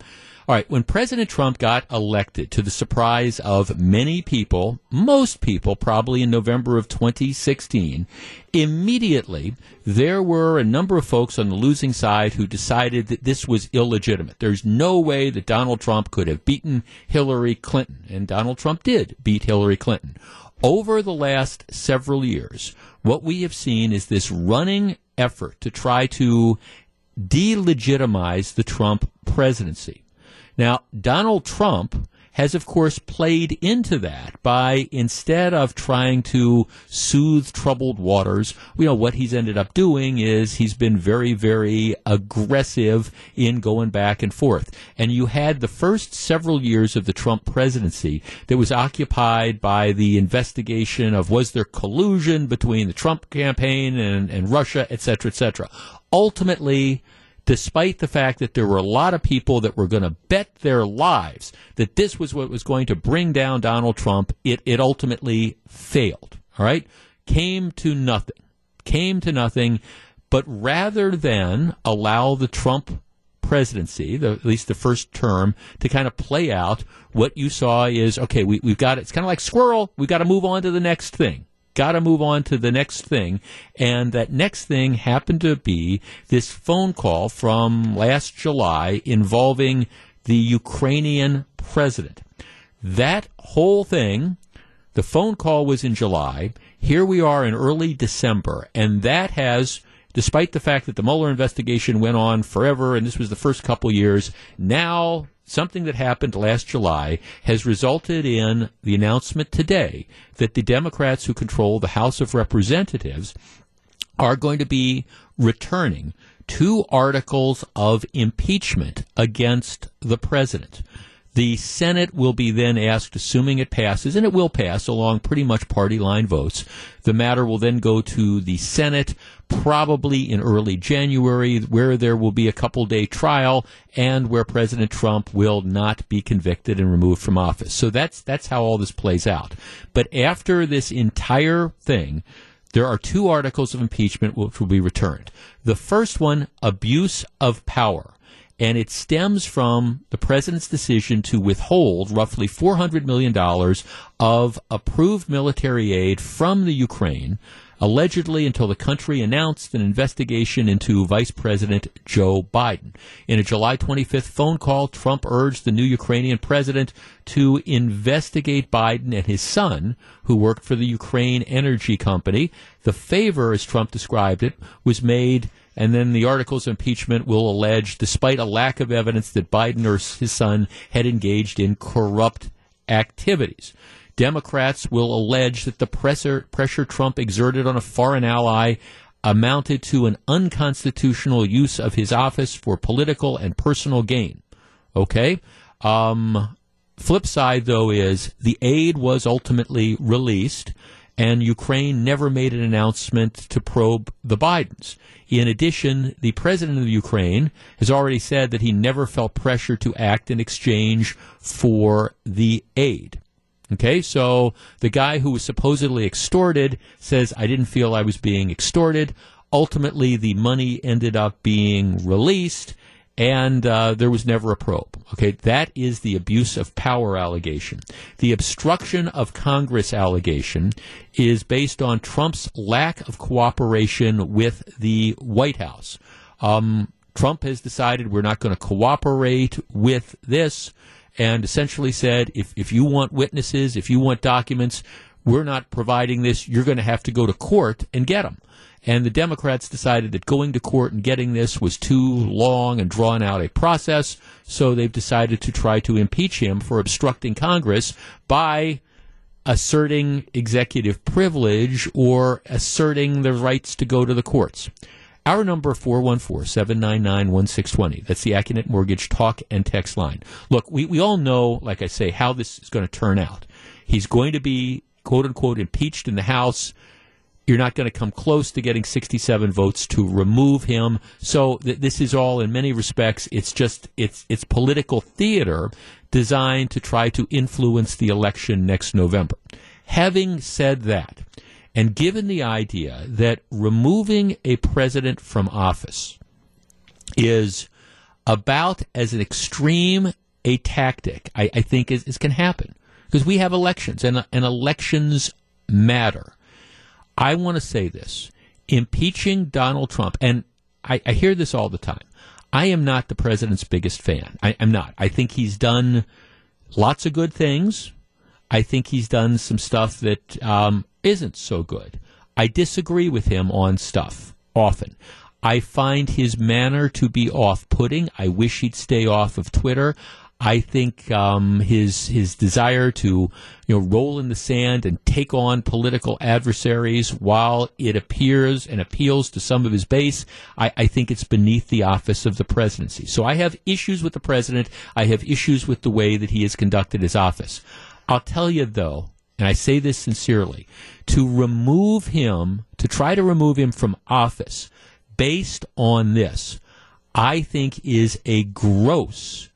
All right, when President Trump got elected, to the surprise of many people, most people probably in November of 2016, immediately there were a number of folks on the losing side who decided that this was illegitimate. There's no way that Donald Trump could have beaten Hillary Clinton, and Donald Trump did beat Hillary Clinton. Over the last several years, what we have seen is this running effort to try to delegitimize the Trump presidency. Now, Donald Trump has, of course, played into that by instead of trying to soothe troubled waters, you know, what he's ended up doing is he's been very, very aggressive in going back and forth. And you had the first several years of the Trump presidency that was occupied by the investigation of was there collusion between the Trump campaign and, and Russia, et cetera, et cetera. Ultimately, despite the fact that there were a lot of people that were going to bet their lives that this was what was going to bring down Donald Trump, it, it ultimately failed. All right? Came to nothing. Came to nothing. But rather than allow the Trump presidency, the, at least the first term, to kind of play out, what you saw is okay, we, we've got it. it's kind of like squirrel, we've got to move on to the next thing got to move on to the next thing. And that next thing happened to be this phone call from last July involving the Ukrainian president. That whole thing, the phone call was in July. Here we are in early December, and that has despite the fact that the Mueller investigation went on forever and this was the first couple years, now something that happened last July has resulted in the announcement today that the Democrats who control the House of Representatives are going to be returning two articles of impeachment against the president. The Senate will be then asked, assuming it passes, and it will pass along pretty much party line votes. The matter will then go to the Senate probably in early January, where there will be a couple day trial and where President Trump will not be convicted and removed from office. So that's that's how all this plays out. But after this entire thing, there are two articles of impeachment which will be returned. The first one, abuse of power and it stems from the president's decision to withhold roughly $400 million of approved military aid from the Ukraine, allegedly until the country announced an investigation into Vice President Joe Biden. In a July 25th phone call, Trump urged the new Ukrainian president to investigate Biden and his son, who worked for the Ukraine Energy Company. The favor, as Trump described it, was made and then the articles of impeachment will allege, despite a lack of evidence, that Biden or his son had engaged in corrupt activities. Democrats will allege that the pressure, pressure Trump exerted on a foreign ally amounted to an unconstitutional use of his office for political and personal gain. Okay? Um, flip side, though, is the aid was ultimately released, and Ukraine never made an announcement to probe the Bidens. In addition, the president of Ukraine has already said that he never felt pressure to act in exchange for the aid. Okay, so the guy who was supposedly extorted says, I didn't feel I was being extorted. Ultimately, the money ended up being released and uh, there was never a probe. Okay, that is the abuse of power allegation. The obstruction of Congress allegation is based on Trump's lack of cooperation with the White House. Um, Trump has decided we're not going to cooperate with this and essentially said if, if you want witnesses, if you want documents, we're not providing this, you're going to have to go to court and get them. And the Democrats decided that going to court and getting this was too long and drawn out a process, so they've decided to try to impeach him for obstructing Congress by asserting executive privilege or asserting the rights to go to the courts. Our number 414-799-1620. That's the Accunet Mortgage talk and text line. Look, we, we all know, like I say, how this is going to turn out. He's going to be quote unquote impeached in the House. You're not going to come close to getting 67 votes to remove him. So th- this is all, in many respects, it's just it's it's political theater designed to try to influence the election next November. Having said that, and given the idea that removing a president from office is about as an extreme a tactic, I, I think is, can happen because we have elections and, and elections matter. I want to say this impeaching Donald Trump, and I, I, hear this all the time. I am not the president's biggest fan. I, am not. I think he's done lots of good things. I think he's done some stuff that um, not so good. I disagree with him on stuff often. I find his manner to be off putting. I wish he'd stay off of Twitter. I think um, his his desire to you know roll in the sand and take on political adversaries while it appears and appeals to some of his base, I, I think it's beneath the office of the presidency. So I have issues with the president. I have issues with the way that he has conducted his office. I'll tell you though, and I say this sincerely, to remove him, to try to remove him from office based on this, I think is a gross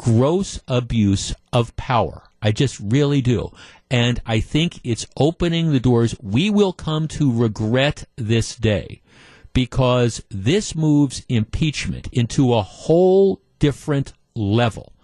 gross abuse of power. I just really do. And I think it's opening the doors. We will come to regret this day because this moves impeachment into a whole different level.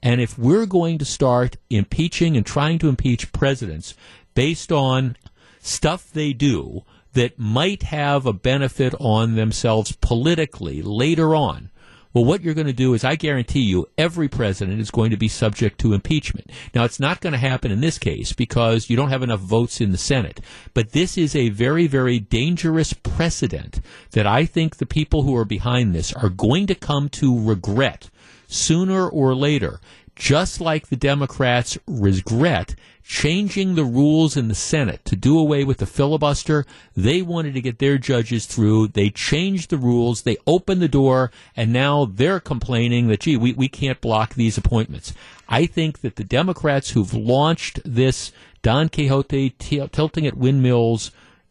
And if we're going to start impeaching and trying to impeach presidents based on stuff they do that might have a benefit on themselves politically later on, Well, what you're going to do is, I guarantee you, every president is going to be subject to impeachment. Now, it's not going to happen in this case because you don't have enough votes in the Senate. But this is a very, very dangerous precedent that I think the people who are behind this are going to come to regret sooner or later just like the Democrats regret changing the rules in the Senate to do away with the filibuster. They wanted to get their judges through. They changed the rules. They opened the door, and now they're complaining that, gee, we, we can't block these appointments. I think that the Democrats who've launched this Don Quixote t- tilting at windmills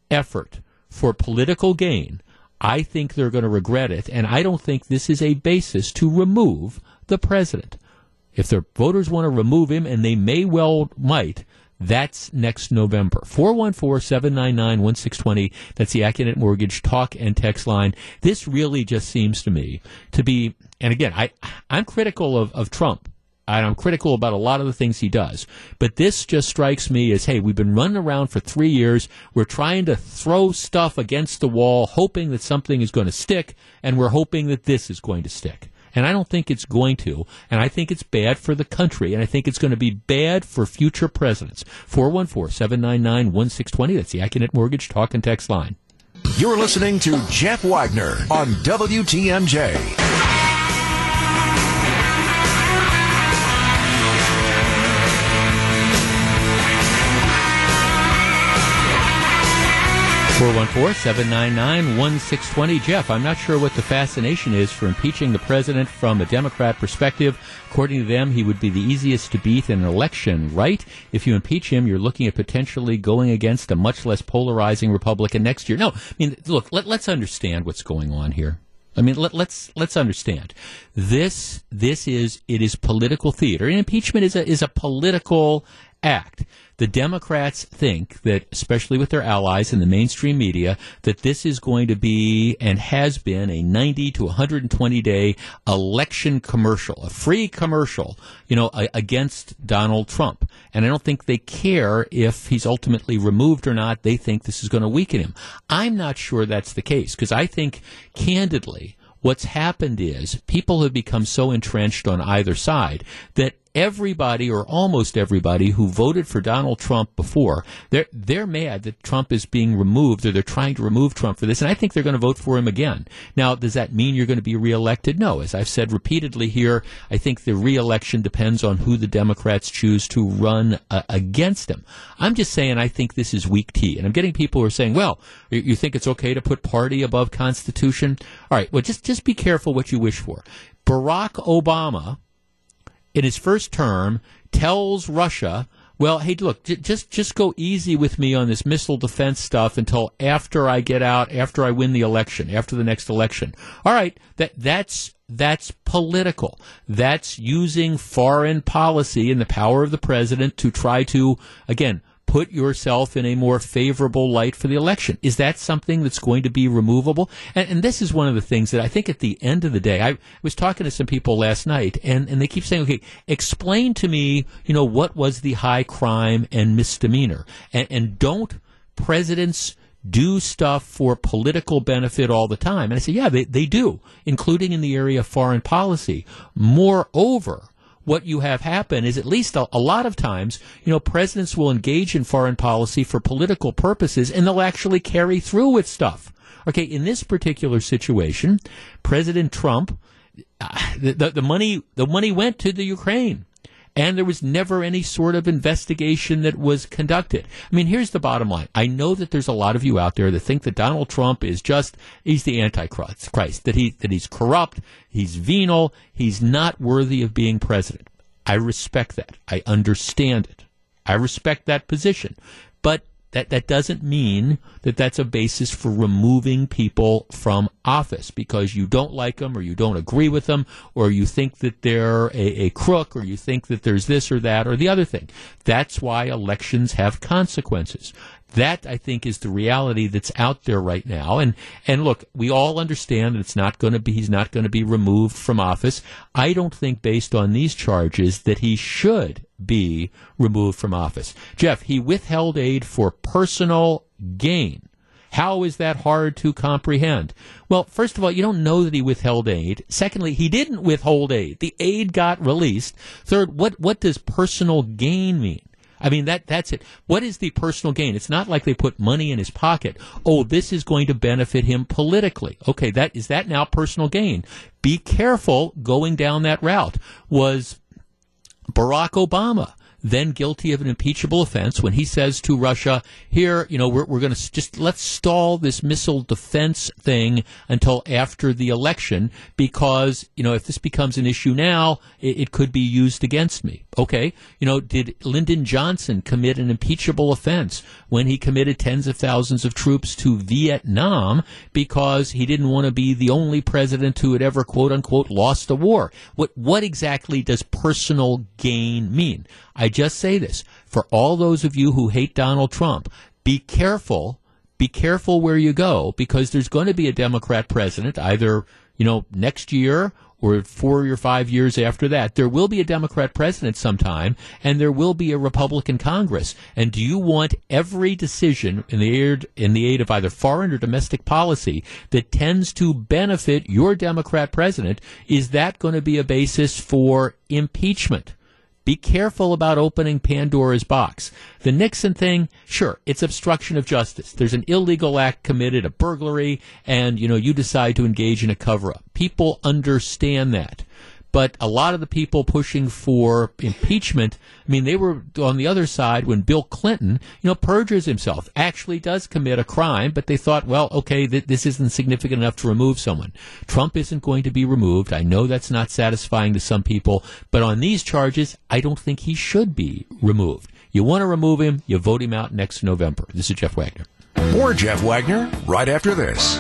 effort for political gain, I think they're going to regret it, and I don't think this is a basis to remove the president. If their voters want to remove him, and they may well might, that's next November. 414-799-1620. That's the Accunet Mortgage talk and text line. This really just seems to me to be, and again, I, I'm critical of, of Trump. And I'm critical about a lot of the things he does. But this just strikes me as, hey, we've been running around for three years. We're trying to throw stuff against the wall, hoping that something is going to stick, and we're hoping that this is going to stick. And I don't think it's going to. And I think it's bad for the country. And I think it's going to be bad for future presidents. 414 799 1620. That's the Accunet Mortgage Talk and Text line. You're listening to Jeff Wagner on WTMJ. 414-799-1620. Jeff, I'm not sure what the fascination is for impeaching the president from a Democrat perspective. According to them, he would be the easiest to beat in an election, right? If you impeach him, you're looking at potentially going against a much less polarizing Republican next year. No, I mean, look, let, us understand what's going on here. I mean, let, let's, let's understand. This this is it is political theater. And impeachment is a is a political act. The Democrats think that, especially with their allies in the mainstream media, that this is going to be and has been a 90 to 120 day election commercial, a free commercial, you know, against Donald Trump. And I don't think they care if he's ultimately removed or not. They think this is going to weaken him. I'm not sure that's the case because I think, candidly, what's happened is people have become so entrenched on either side that everybody or almost everybody who voted for Donald Trump before, they're they're mad that Trump is being removed or they're trying to remove Trump for this, and I think they're going to vote for him again. Now, does that mean you're going to be reelected? No. As I've said repeatedly here, I think the reelection depends on who the Democrats choose to run uh, against him. I'm just saying I think this is weak tea, and I'm getting people who are saying, "Well, you think it's okay to put party above Constitution?" All right. Well, just just be careful what you wish for. Barack Obama in his first term tells Russia, well, hey, look, j- just just go easy with me on this missile defense stuff until after I get out, after I win the election, after the next election. All right, that that's that's political. That's using foreign policy and the power of the president to try to again put yourself in a more favorable light for the election. Is that something that's going to be removable? And, and, this is one of the things that I think at the end of the day, I was talking to some people last night and, and they keep saying, okay, explain to me, you know, what was the high crime and misdemeanor? And, and don't presidents do stuff for political benefit all the time? And I say, yeah, they, they do, including in the area of foreign policy. Moreover, what you have happen is at least a, a, lot of times, you know, presidents will engage in foreign policy for political purposes and they'll actually carry through with stuff. Okay, in this particular situation, President Trump, uh, the, the, the money, the money went to the Ukraine and there was never any sort of investigation that was conducted. I mean, here's the bottom line. I know that there's a lot of you out there that think that Donald Trump is just he's the antichrist, Christ, that he that he's corrupt, he's venal, he's not worthy of being president. I respect that. I understand it. I respect that position. But that that doesn't mean that that's a basis for removing people from office because you don't like them or you don't agree with them or you think that they're a, a crook or you think that there's this or that or the other thing. That's why elections have consequences. That I think is the reality that's out there right now. And and look, we all understand that it's not going to be he's not going to be removed from office. I don't think based on these charges that he should be removed from office. Jeff, he withheld aid for personal gain. How is that hard to comprehend? Well, first of all, you don't know that he withheld aid. Secondly, he didn't withhold aid. The aid got released. Third, what, what does personal gain mean? I mean that that's it. What is the personal gain? It's not like they put money in his pocket. Oh, this is going to benefit him politically. Okay, that is that now personal gain. Be careful going down that route. Was Barack Obama then guilty of an impeachable offense when he says to Russia, here, you know, we're, we're going to just let's stall this missile defense thing until after the election because, you know, if this becomes an issue now, it, it could be used against me. Okay. You know, did Lyndon Johnson commit an impeachable offense when he committed tens of thousands of troops to Vietnam because he didn't want to be the only president who had ever quote unquote lost a war? What, what exactly does personal gain mean? I just say this for all those of you who hate Donald Trump, be careful. Be careful where you go because there's going to be a Democrat president either, you know, next year or four or five years after that. There will be a Democrat president sometime, and there will be a Republican Congress. And do you want every decision in the aid, in the aid of either foreign or domestic policy that tends to benefit your Democrat president? Is that going to be a basis for impeachment? Be careful about opening Pandora's box. The Nixon thing, sure, it's obstruction of justice. There's an illegal act committed, a burglary, and, you know, you decide to engage in a cover up. People understand that. But a lot of the people pushing for impeachment, I mean, they were on the other side when Bill Clinton, you know, perjures himself, actually does commit a crime, but they thought, well, okay, th- this isn't significant enough to remove someone. Trump isn't going to be removed. I know that's not satisfying to some people, but on these charges, I don't think he should be removed. You want to remove him, you vote him out next November. This is Jeff Wagner. More Jeff Wagner right after this.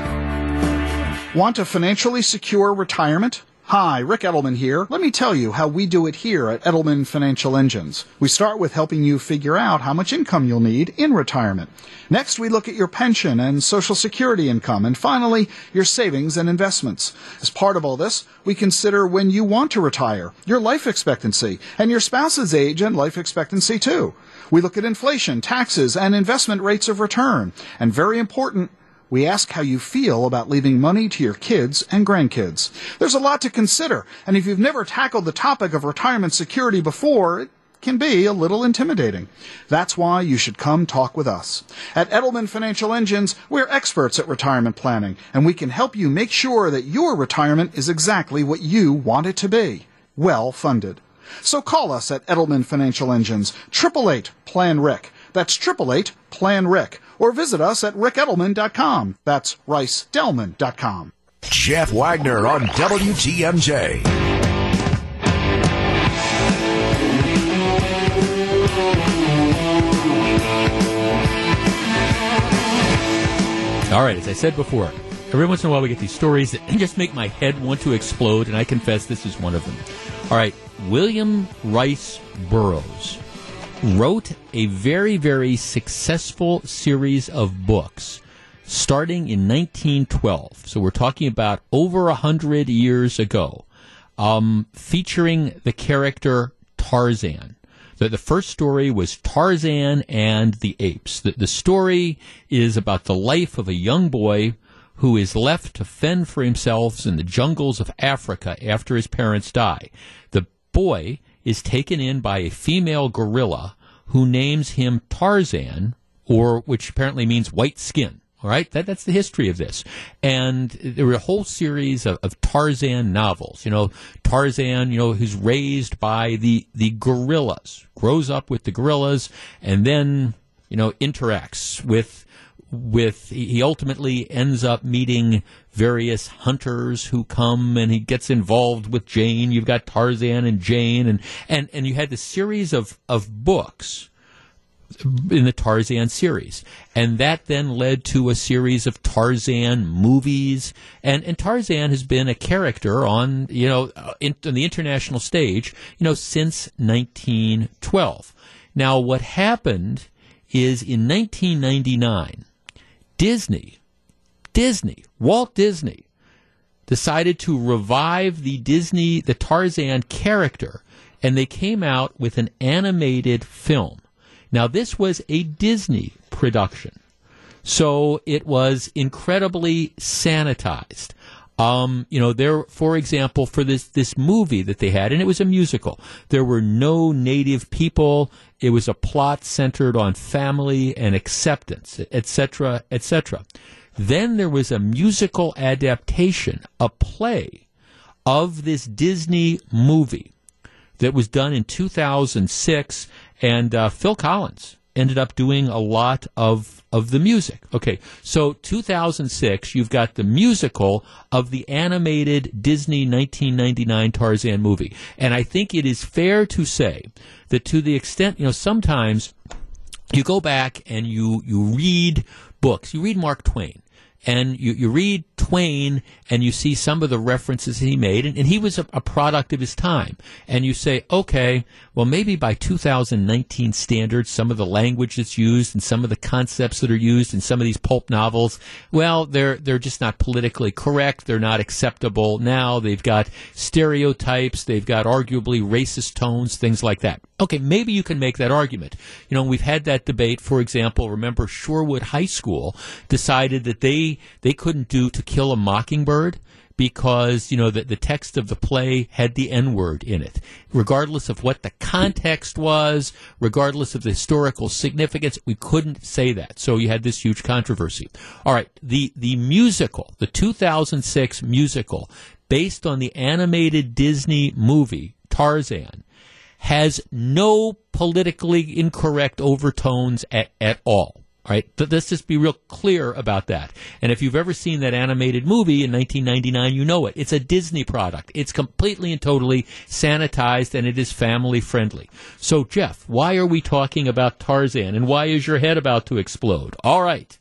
Want a financially secure retirement? Hi, Rick Edelman here. Let me tell you how we do it here at Edelman Financial Engines. We start with helping you figure out how much income you'll need in retirement. Next, we look at your pension and Social Security income, and finally, your savings and investments. As part of all this, we consider when you want to retire, your life expectancy, and your spouse's age and life expectancy too. We look at inflation, taxes, and investment rates of return. And very important, we ask how you feel about leaving money to your kids and grandkids. There's a lot to consider, and if you've never tackled the topic of retirement security before, it can be a little intimidating. That's why you should come talk with us. At Edelman Financial Engines, we're experts at retirement planning, and we can help you make sure that your retirement is exactly what you want it to be. Well funded. So call us at Edelman Financial Engines, 888 Plan Rick. That's 888 Plan Ric or visit us at ricedelman.com. That's ricedelman.com. Jeff Wagner on WTMJ. All right, as I said before, every once in a while we get these stories that just make my head want to explode, and I confess this is one of them. All right, William Rice Burroughs wrote a very, very successful series of books starting in 1912. So we're talking about over a hundred years ago, um, featuring the character Tarzan. The, the first story was Tarzan and the Apes. The, the story is about the life of a young boy who is left to fend for himself in the jungles of Africa after his parents die. The boy is taken in by a female gorilla who names him Tarzan, or which apparently means white skin. All right, that, that's the history of this. And there were a whole series of, of, Tarzan novels. You know, Tarzan, you know, who's raised by the, the gorillas, grows up with the gorillas, and then, you know, interacts with with he ultimately ends up meeting various hunters who come and he gets involved with Jane. You've got Tarzan and Jane and and and you had the series of of books in the Tarzan series. And that then led to a series of Tarzan movies. And, and Tarzan has been a character on, you know, uh, in, on the international stage, you know, since 1912. Now, what happened is in 1999, Disney, Disney, Walt Disney, decided to revive the Disney, the Tarzan character, and they came out with an animated film. Now, this was a Disney production. So it was incredibly sanitized. Um, you know, there, for example, for this, this movie that they had, and it was a musical, there were no native people. It was a plot centered on family and acceptance, etc., etc. Then there was a musical adaptation, a play of this Disney movie that was done in 2006, and uh, Phil Collins ended up doing a lot of of the music. Okay, so 2006, you've got the musical of the animated Disney 1999 Tarzan movie, and I think it is fair to say that to the extent you know sometimes you go back and you you read books, you read Mark Twain, and you, you read Twain and you see some of the references he made, and, and he was a, a, product of his time. And you say, okay, well, maybe by 2019 standards, some of the language that's used and some of the concepts that are used in some of these pulp novels, well, they're they're just not politically correct. They're not acceptable now. They've got stereotypes. They've got arguably racist tones, things like that. Okay, maybe you can make that argument. You know, we've had that debate. For example, remember Shorewood High School decided that they they couldn't do To Kill a Mockingbird because you know the, the text of the play had the N word in it, regardless of what the context was, regardless of the historical significance. We couldn't say that, so you had this huge controversy. All right, the the musical, the 2006 musical, based on the animated Disney movie Tarzan, has no politically incorrect overtones at, at all. All right, let's just be real clear about that. And if you've ever seen that animated movie in 1999, you know it. It's a Disney product. It's completely and totally sanitized and it is family friendly. So, Jeff, why are we talking about Tarzan and why is your head about to explode? All right.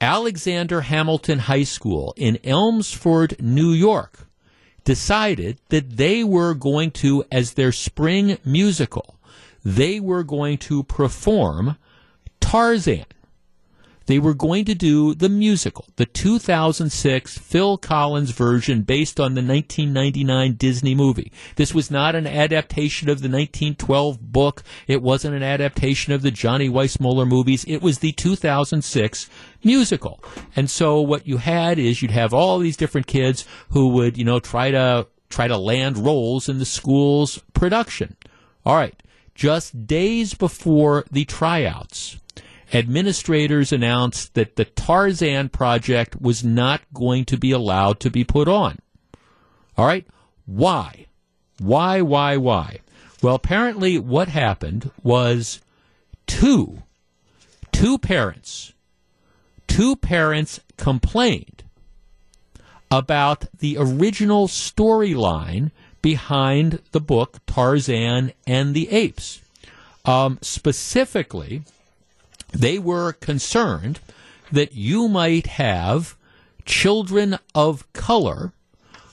Alexander Hamilton High School in Elmsford, New York decided that they were going to, as their spring musical, they were going to perform Tarzan. They were going to do the musical, the 2006 Phil Collins version based on the 1999 Disney movie. This was not an adaptation of the 1912 book. It wasn't an adaptation of the Johnny Weissmuller movies. It was the 2006 musical. And so what you had is you'd have all these different kids who would, you know, try to try to land roles in the school's production. All right. Just days before the tryouts, administrators announced that the Tarzan project was not going to be allowed to be put on. All right? Why? Why, why, why? Well, apparently what happened was two, two parents, two parents complained about the original storyline behind the book Tarzan and the Apes. Um, specifically, they were concerned that you might have children of color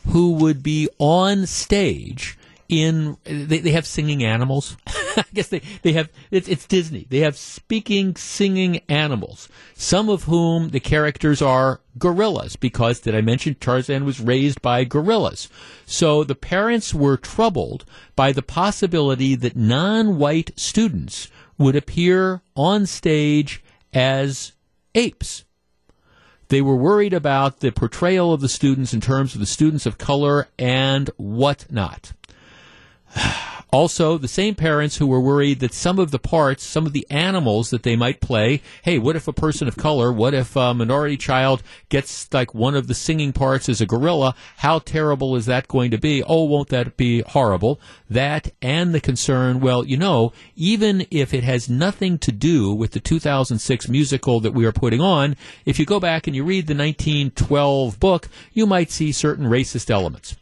who would be on stage in they, they have singing animals. I guess they, they have it's, it's disney. They have speaking singing animals some of whom the characters are gorillas because did i mention tarzan was raised by gorillas? So the parents were troubled by the possibility that non-white students would appear on stage as apes. They were worried about the portrayal of the students in terms of the students of color and whatnot. Also, the same parents who were worried that some of the parts, some of the animals that they might play, hey, what if a person of color, what if a minority child gets like one of the singing parts as a gorilla? How terrible is that going to be? Oh, won't that be horrible? That and the concern, well, you know, even if it has nothing to do with the 2006 musical that we are putting on, if you go back and you read the 1912 book, you might see certain racist elements.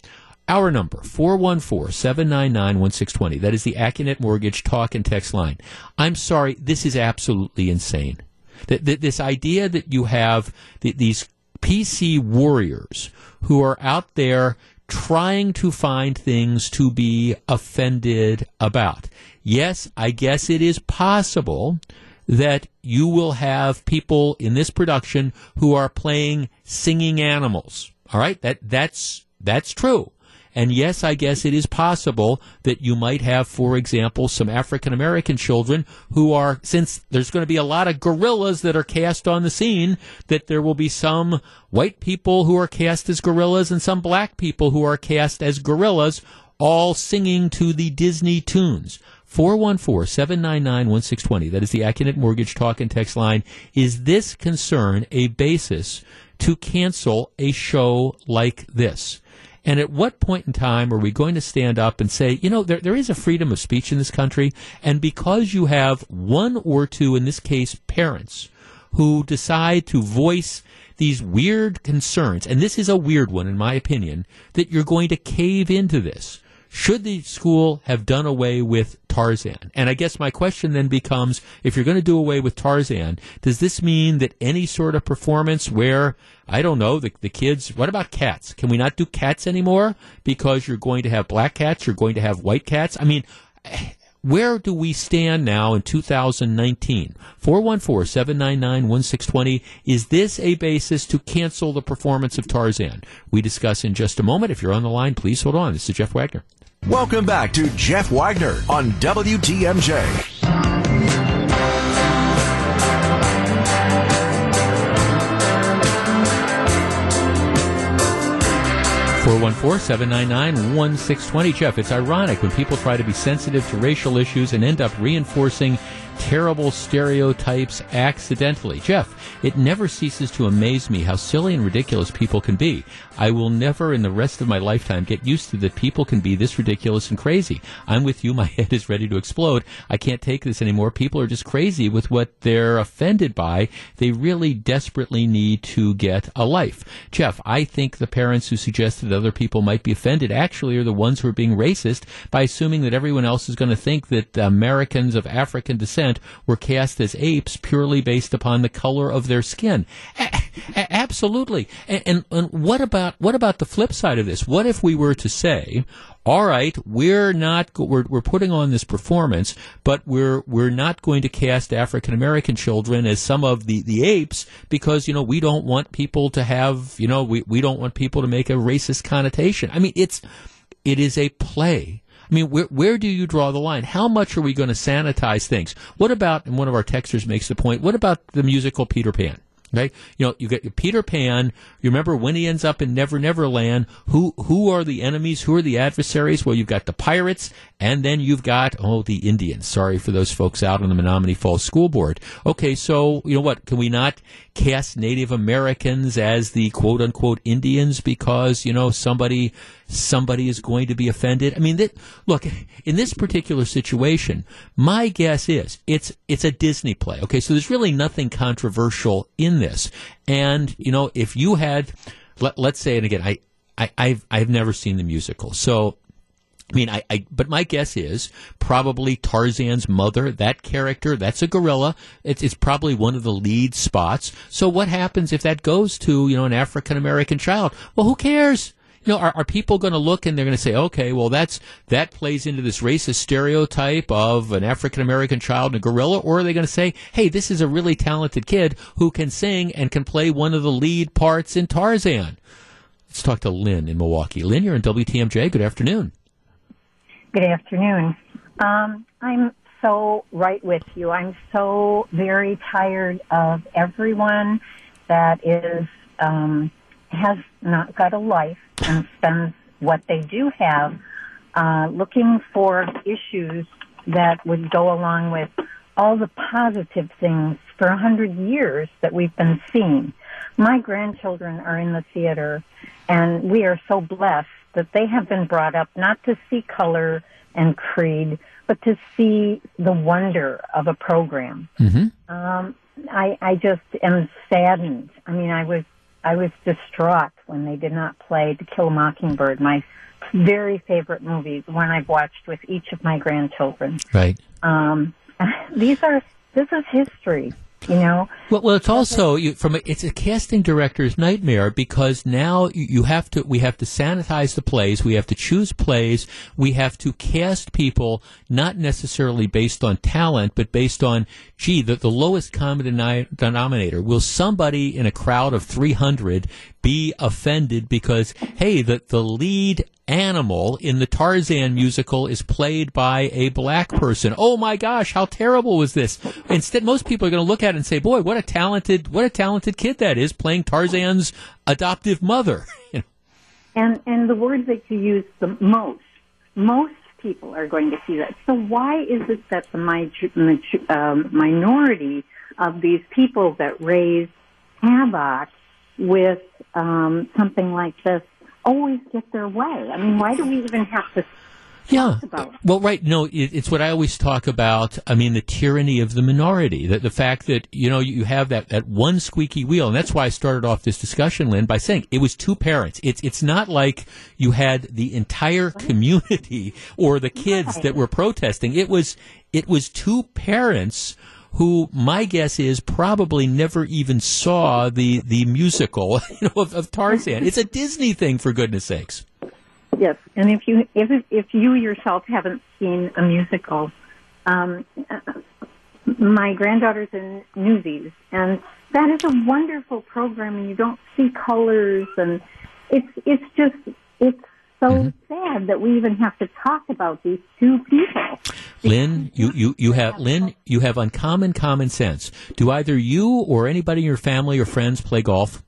Our number, 414-799-1620. That is the Accunet Mortgage talk and text line. I'm sorry, this is absolutely insane. That, that this idea that you have these PC warriors who are out there trying to find things to be offended about. Yes, I guess it is possible that you will have people in this production who are playing singing animals. All right? That that's that's true. And yes, I guess it is possible that you might have, for example, some African American children who are, since there's going to be a lot of gorillas that are cast on the scene, that there will be some white people who are cast as gorillas and some black people who are cast as gorillas, all singing to the Disney tunes. 414 799 1620. That is the Accunet Mortgage Talk and Text line. Is this concern a basis to cancel a show like this? And at what point in time are we going to stand up and say, you know, there, there is a freedom of speech in this country, and because you have one or two, in this case, parents, who decide to voice these weird concerns, and this is a weird one in my opinion, that you're going to cave into this. Should the school have done away with Tarzan? And I guess my question then becomes if you're going to do away with Tarzan, does this mean that any sort of performance where, I don't know, the, the kids, what about cats? Can we not do cats anymore because you're going to have black cats, you're going to have white cats? I mean, where do we stand now in 2019? 414 799 1620. Is this a basis to cancel the performance of Tarzan? We discuss in just a moment. If you're on the line, please hold on. This is Jeff Wagner. Welcome back to Jeff Wagner on WTMJ. 414-799-1620. Jeff, it's ironic when people try to be sensitive to racial issues and end up reinforcing terrible stereotypes accidentally. Jeff, it never ceases to amaze me how silly and ridiculous people can be. I will never in the rest of my lifetime get used to that people can be this ridiculous and crazy. I'm with you. My head is ready to explode. I can't take this anymore. People are just crazy with what they're offended by. They really desperately need to get a life. Jeff, I think the parents who suggested other people might be offended actually are the ones who are being racist by assuming that everyone else is going to think that Americans of African descent were cast as apes purely based upon the color of their skin. A- absolutely. And, and, and what about what about the flip side of this? What if we were to say, all right, we're not we're, we're putting on this performance, but we're we're not going to cast African American children as some of the, the apes because you know we don't want people to have you know we, we don't want people to make a racist connotation. I mean, it's it is a play. I mean, where where do you draw the line? How much are we going to sanitize things? What about? And one of our texters makes the point. What about the musical Peter Pan? Okay, you know, you get Peter Pan. You remember when he ends up in Never Never Land? Who who are the enemies? Who are the adversaries? Well, you've got the pirates, and then you've got oh the Indians. Sorry for those folks out on the Menomonee Falls School Board. Okay, so you know what? Can we not cast Native Americans as the quote unquote Indians because you know somebody somebody is going to be offended? I mean, that, look in this particular situation, my guess is it's it's a Disney play. Okay, so there's really nothing controversial in this, and you know if you had let, let's say, and again, I, I, I've, I've never seen the musical. So I mean, I, I, but my guess is probably Tarzan's mother, that character, that's a gorilla. It's, it's probably one of the lead spots. So what happens if that goes to, you know, an African American child? Well, who cares? You know, are, are people going to look and they're going to say, okay, well, that's, that plays into this racist stereotype of an African American child and a gorilla? Or are they going to say, hey, this is a really talented kid who can sing and can play one of the lead parts in Tarzan? Let's talk to Lynn in Milwaukee. Lynn, you're in WTMJ. Good afternoon. Good afternoon. Um, I'm so right with you. I'm so very tired of everyone that is um, has not got a life and spends what they do have uh, looking for issues that would go along with all the positive things for a hundred years that we've been seeing. My grandchildren are in the theater, and we are so blessed that they have been brought up not to see color and creed, but to see the wonder of a program. Mm-hmm. Um, I, I just am saddened. I mean, I was I was distraught when they did not play To Kill a Mockingbird, my very favorite movie, the one I've watched with each of my grandchildren. Right. Um, these are this is history. You know. Well, well, it's also you, from a, it's a casting director's nightmare because now you, have to we have to sanitize the plays, we have to choose plays, we have to cast people not necessarily based on talent, but based on gee the, the lowest common deni- denominator. Will somebody in a crowd of three hundred be offended because hey the the lead animal in the Tarzan musical is played by a black person. Oh my gosh, how terrible was this? Instead, most people are going to look at it and say, boy, what a talented, what a talented kid that is playing Tarzan's adoptive mother. And and the word that you use the most, most people are going to see that. So why is it that the mi- um, minority of these people that raise havoc with um, something like this always get their way? I mean, why do we even have to yeah. Well, right. No, it, it's what I always talk about. I mean, the tyranny of the minority. That the fact that you know you have that, that one squeaky wheel, and that's why I started off this discussion, Lynn, by saying it was two parents. It's it's not like you had the entire community or the kids that were protesting. It was it was two parents who my guess is probably never even saw the the musical you know, of, of Tarzan. It's a Disney thing, for goodness sakes. Yes, and if you if if you yourself haven't seen a musical, um, my granddaughter's in Newsies, and that is a wonderful program, and you don't see colors, and it's it's just it's so mm-hmm. sad that we even have to talk about these two people. Lynn, you, you, you have Lynn, you have uncommon common sense. Do either you or anybody in your family or friends play golf?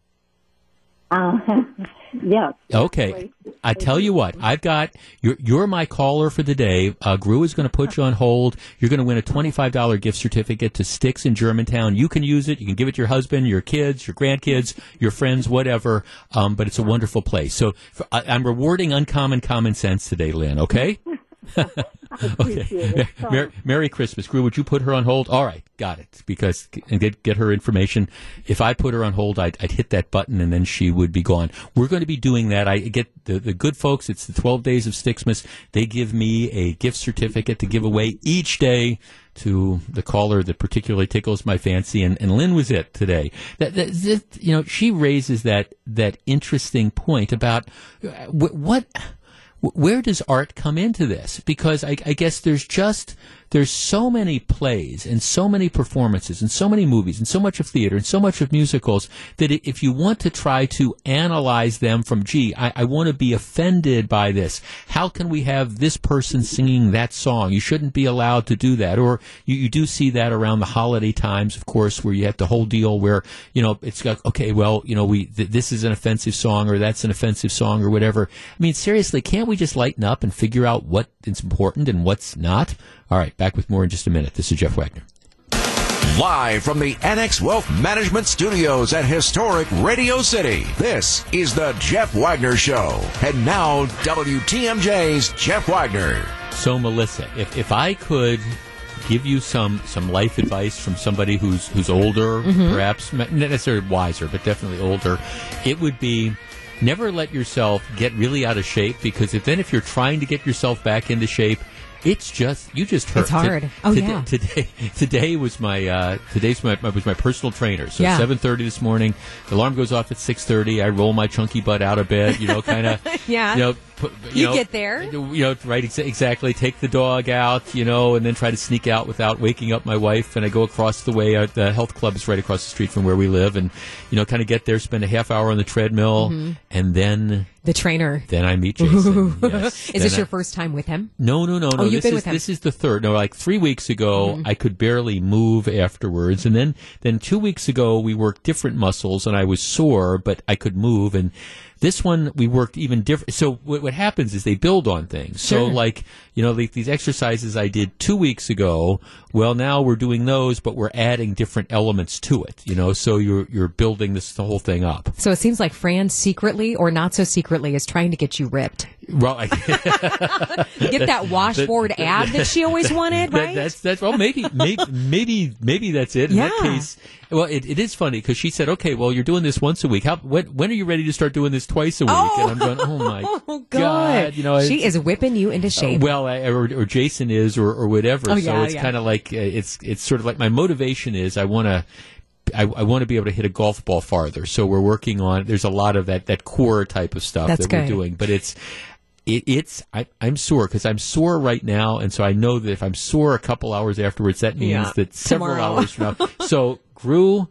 Uh, yes. Okay. I tell you what, I've got you're you're my caller for the day. Uh, Gru is going to put you on hold. You're going to win a twenty five dollar gift certificate to Sticks in Germantown. You can use it. You can give it to your husband, your kids, your grandkids, your friends, whatever. Um, but it's a wonderful place. So for, I, I'm rewarding uncommon common sense today, Lynn. Okay. okay. Merry, Merry, Christmas. Gru, would you put her on hold? All right, got it. Because and get get her information. If I put her on hold, I'd, I'd hit that button and then she would be gone. We're going to be doing that. I get the, the good folks. It's the 12 days of Sticksmas. They give me a gift certificate to give away each day to the caller that particularly tickles my fancy, and, and Lynn was it today. That, that, that, you know, she raises that that interesting point about uh, what where does art come into this? Because I, I, guess there's just there's so many plays and so many performances and so many movies and so much of theater and so much of musicals that if you want to try to analyze them from, gee, I, I want to be offended by this. How can we have this person singing that song? You shouldn't be allowed to do that. Or you, you do see that around the holiday times, of course, where you have the whole deal where, you know, it's like, okay, well, you know, we, th- this is an offensive song or that's an offensive song or whatever. I mean, seriously, can't we just lighten up and figure out what is important and what's not? All right, back with more in just a minute. This is Jeff Wagner. Live from the Annex Wealth Management Studios at historic Radio City, this is the Jeff Wagner Show. And now, WTMJ's Jeff Wagner. So, Melissa, if, if I could give you some some life advice from somebody who's who's older, mm-hmm. perhaps not necessarily wiser, but definitely older, it would be never let yourself get really out of shape because if, then if you're trying to get yourself back into shape, it's just you just hurt. It's hard. oh today, yeah. Today, today was my uh, today's my, my was my personal trainer. So yeah. seven thirty this morning. The alarm goes off at six thirty. I roll my chunky butt out of bed. You know, kind of. yeah. You know, put, you, you know, get there. You know, right? Ex- exactly. Take the dog out. You know, and then try to sneak out without waking up my wife. And I go across the way. Uh, the health club is right across the street from where we live, and you know, kind of get there, spend a half hour on the treadmill, mm-hmm. and then the trainer. Then I meet Jason. Yes. is then this I, your first time with him? No, no, no, no. Oh, you've this been is with him. this is the third. No, like three weeks ago, mm-hmm. I could barely move afterwards, and then then two weeks ago we worked different muscles, and I was sore, but I could move, and this one we worked even different. So what, what happens is they build on things. Sure. So like you know like these exercises I did two weeks ago. Well, now we're doing those, but we're adding different elements to it. You know, so you're you're building this the whole thing up. So it seems like Fran secretly or not so secretly is trying to get you ripped. Well, I, get that washboard that, ab that she always wanted, right? That, that's that's well, maybe maybe maybe maybe that's it. In yeah. that case, well, it, it is funny because she said, "Okay, well, you're doing this once a week. How when when are you ready to start doing this twice a week?" Oh, and I'm going, "Oh my oh, god. god!" You know, she is whipping you into shape. Uh, well, I, or, or, Jason is, or, or whatever. Oh, so yeah, it's yeah. kind of like uh, it's it's sort of like my motivation is I want to. I, I want to be able to hit a golf ball farther, so we're working on. There's a lot of that that core type of stuff That's that we're doing, but it's it, it's I, am sore because I'm sore right now, and so I know that if I'm sore a couple hours afterwards, that means yeah. that several Tomorrow. hours from now. so, Gru,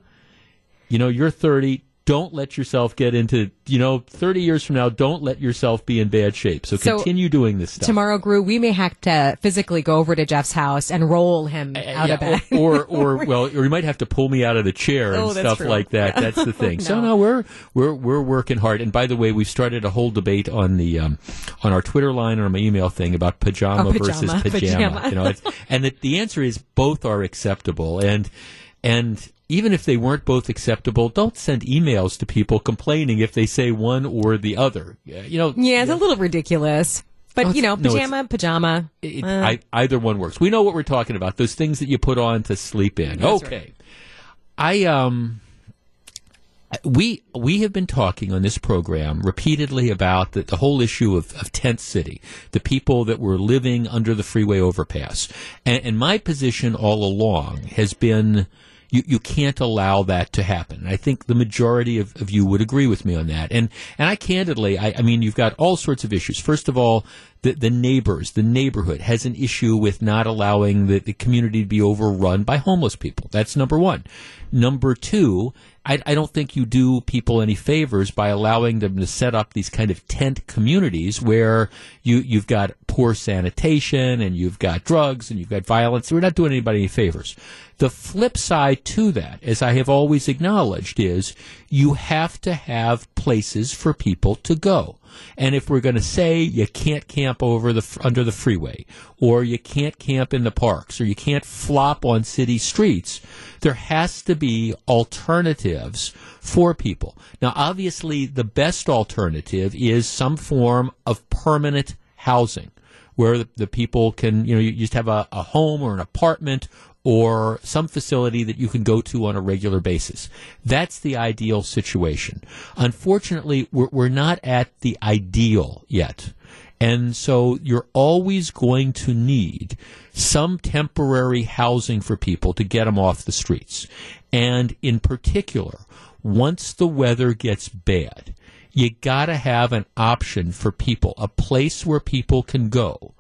you know, you're 30. Don't let yourself get into, you know, 30 years from now, don't let yourself be in bad shape. So, So, continue doing this stuff. Tomorrow, Gru, we may have to physically go over to Jeff's house and roll him out of bed. Uh, or, or, or, well, or you might have to pull me out of the chair and Oh, stuff true. like that. Yeah. That's the thing. So No. no, we're we're we're working hard. And by the way, we've started a whole debate on the um, on our Twitter line or my email thing about pajama, Oh, versus pajama, pajama. pajama. You know, and the, the answer is both are acceptable. And and even if they weren't both acceptable, don't send emails to people complaining if they say one or the other. Yeah, You know, yeah, it's a little ridiculous. But, No, you know, it's- no, pajama, pajama. it, uh, I, either one works. We know what we're talking about. Those things that you put on to sleep in. That's okay. I um we we have been talking on this program repeatedly about the, the whole issue of, of tent city, the people that were living under the freeway overpass, and, and my position all along has been. You, you can't allow that to happen. And I think the majority of, of you would agree with me on that. And and I candidly, I, I mean, you've got all sorts of issues. First of all, the, the neighbors, the neighborhood has an issue with not allowing the, the community to be overrun by homeless people. That's number one. Number two, I, I don't think you do people any favors by allowing them to set up these kind of tent communities where you, you've got poor sanitation and you've got drugs and you've got violence. We're not doing anybody any favors. The flip side to that, as I have always acknowledged, is you have to have places for people to go. And if we're going to say you can't camp over the under the freeway, or you can't camp in the parks, or you can't flop on city streets, there has to be alternatives for people. Now, obviously, the best alternative is some form of permanent housing where the, people can, you know, you just have a, a home or an apartment or some facility that you can go to on a regular basis. That's the ideal situation. Unfortunately, we're, we're not at the ideal yet. And so you're always going to need some temporary housing for people to get them off the streets. And in particular, once the weather gets bad, you gotta have an option for people, a place where people can go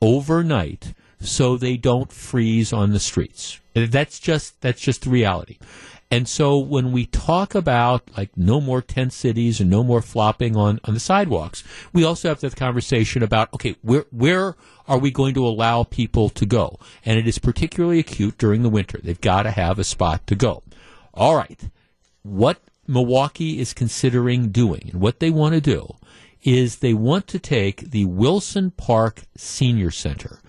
overnight so they don't freeze on the streets. That's just that's just the reality. And so when we talk about like no more tent cities and no more flopping on, on the sidewalks, we also have to have the conversation about okay, where where are we going to allow people to go? And it is particularly acute during the winter. They've got to have a spot to go. All right. What Milwaukee is considering doing and what they want to do is they want to take the Wilson Park Senior Center,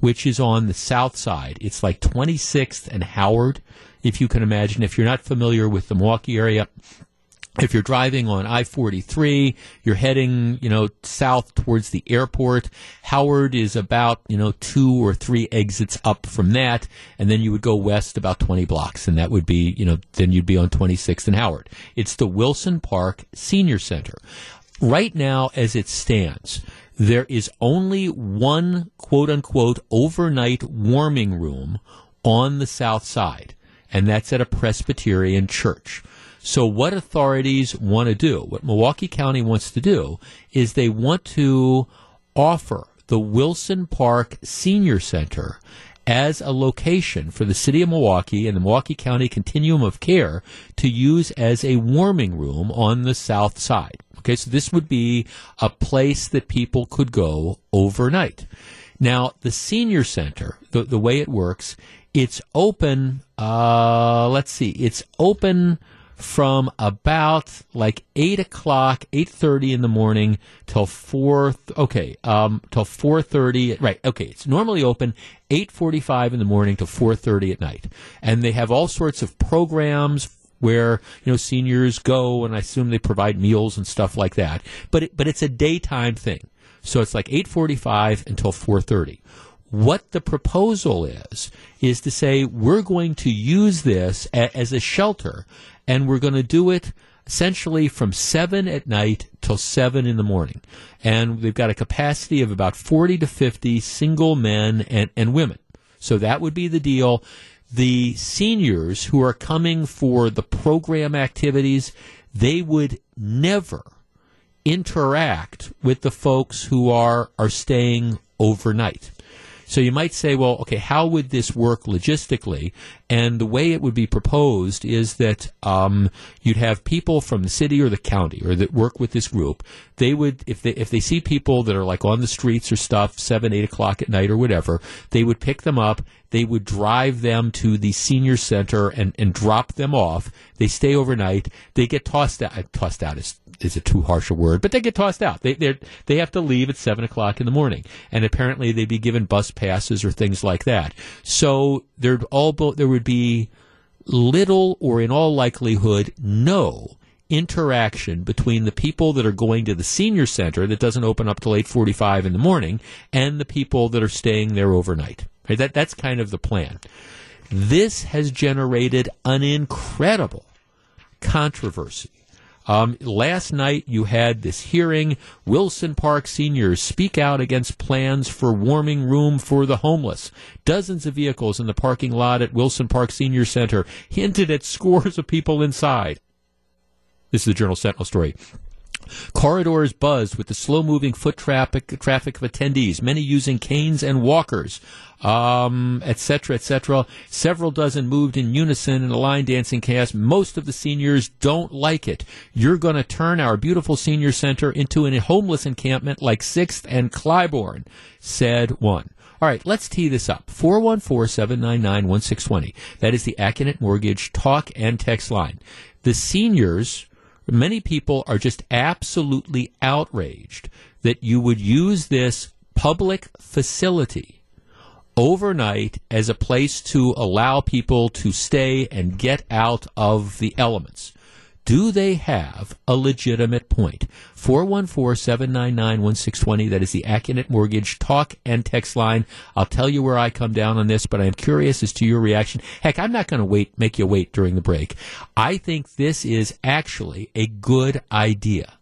which is on the south side. It's like 26th and Howard, if you can imagine. If you're not familiar with the Milwaukee area, if you're driving on I-43, you're heading, you know, south towards the airport. Howard is about, you know, two or three exits up from that, and then you would go west about 20 blocks, and that would be, you know, then you'd be on 26th and Howard. It's the Wilson Park Senior Center. Right now, as it stands, there is only one quote unquote overnight warming room on the south side, and that's at a Presbyterian church. So, what authorities want to do, what Milwaukee County wants to do, is they want to offer the Wilson Park Senior Center as a location for the city of Milwaukee and the Milwaukee County Continuum of Care to use as a warming room on the south side. Okay, so this would be a place that people could go overnight. Now, the senior center, the, the way it works, it's open, uh, let's see, it's open from about like 8 o'clock 8.30 in the morning till 4 okay um till 4.30 right okay it's normally open 8.45 in the morning till 4.30 at night. And they have all sorts of programs where you know seniors go and i assume they provide meals and stuff like that. But it, but it's a daytime thing. So it's like 8.45 until 4.30 what the proposal is is to say we're going to use this a, as a shelter and we're going to do it essentially from 7 at night till 7 in the morning. And they've got a capacity of about 40 to 50 single men and, and women. So that would be the deal. The seniors who are coming for the program activities they would never interact with the folks who are are staying overnight So you might say, well, okay, how would this work logistically? And the way it would be proposed is that um, you'd have people from the city or the county or that work with this group. They would, if they if they see people that are like on the streets or stuff, seven, eight o'clock at night or whatever, they would pick them up. They would drive them to the senior center and, and drop them off. They stay overnight. They get tossed out. Tossed out is is a too harsh a word, but they get tossed out. They they they have to leave at seven o'clock in the morning, and apparently they'd be given bus passes or things like that. So there'd all there would be little, or in all likelihood, no interaction between the people that are going to the senior center that doesn't open up till 8:45 in the morning and the people that are staying there overnight. Right? That that's kind of the plan. This has generated an incredible controversy um, last night, you had this hearing. Wilson Park seniors speak out against plans for warming room for the homeless. Dozens of vehicles in the parking lot at Wilson Park Senior Center hinted at scores of people inside. This is the Journal Sentinel story. Corridors buzzed with the slow moving foot traffic, traffic of attendees, many using canes and walkers, um, etc., etc. Several dozen moved in unison in a line dancing cast. Most of the seniors don't like it. You're going to turn our beautiful senior center into a homeless encampment like 6th and Clybourne, said one. All right, let's tee this up. 414 799 1620. That is the Accunet Mortgage talk and text line. The seniors Many people are just absolutely outraged that you would use this public facility overnight as a place to allow people to stay and get out of the elements. Do they have a legitimate point? 414 799 1620. That is the Accunet Mortgage talk and text line. I'll tell you where I come down on this, but I am curious as to your reaction. Heck, I'm not going to wait, make you wait during the break. I think this is actually a good idea.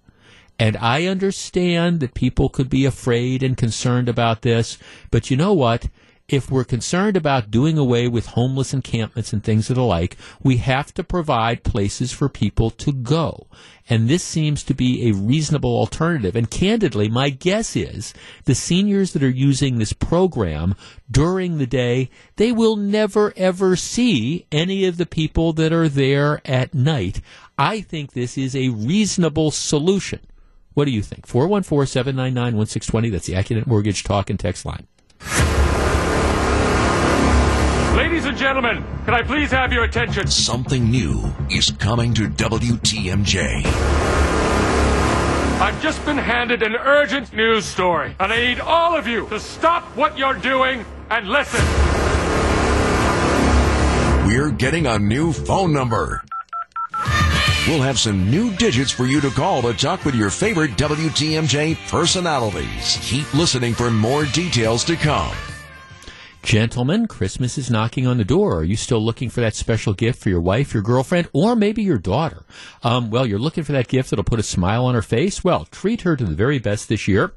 And I understand that people could be afraid and concerned about this, but you know what? If we're concerned about doing away with homeless encampments and things of the like, we have to provide places for people to go. And this seems to be a reasonable alternative. And candidly, my guess is the seniors that are using this program during the day, they will never ever see any of the people that are there at night. I think this is a reasonable solution. What do you think? 414 799 1620. That's the Accunet Mortgage Talk and Text line. Ladies and gentlemen, can I please have your attention? Something new is coming to WTMJ. I've just been handed an urgent news story, and I need all of you to stop what you're doing and listen. We're getting a new phone number. We'll have some new digits for you to call to talk with your favorite WTMJ personalities. Keep listening for more details to come. Gentlemen, Christmas is knocking on the door. Are you still looking for that special gift for your wife, your girlfriend, or maybe your daughter? Um, well, you're looking for that gift that'll put a smile on her face? Well, treat her to the very best this year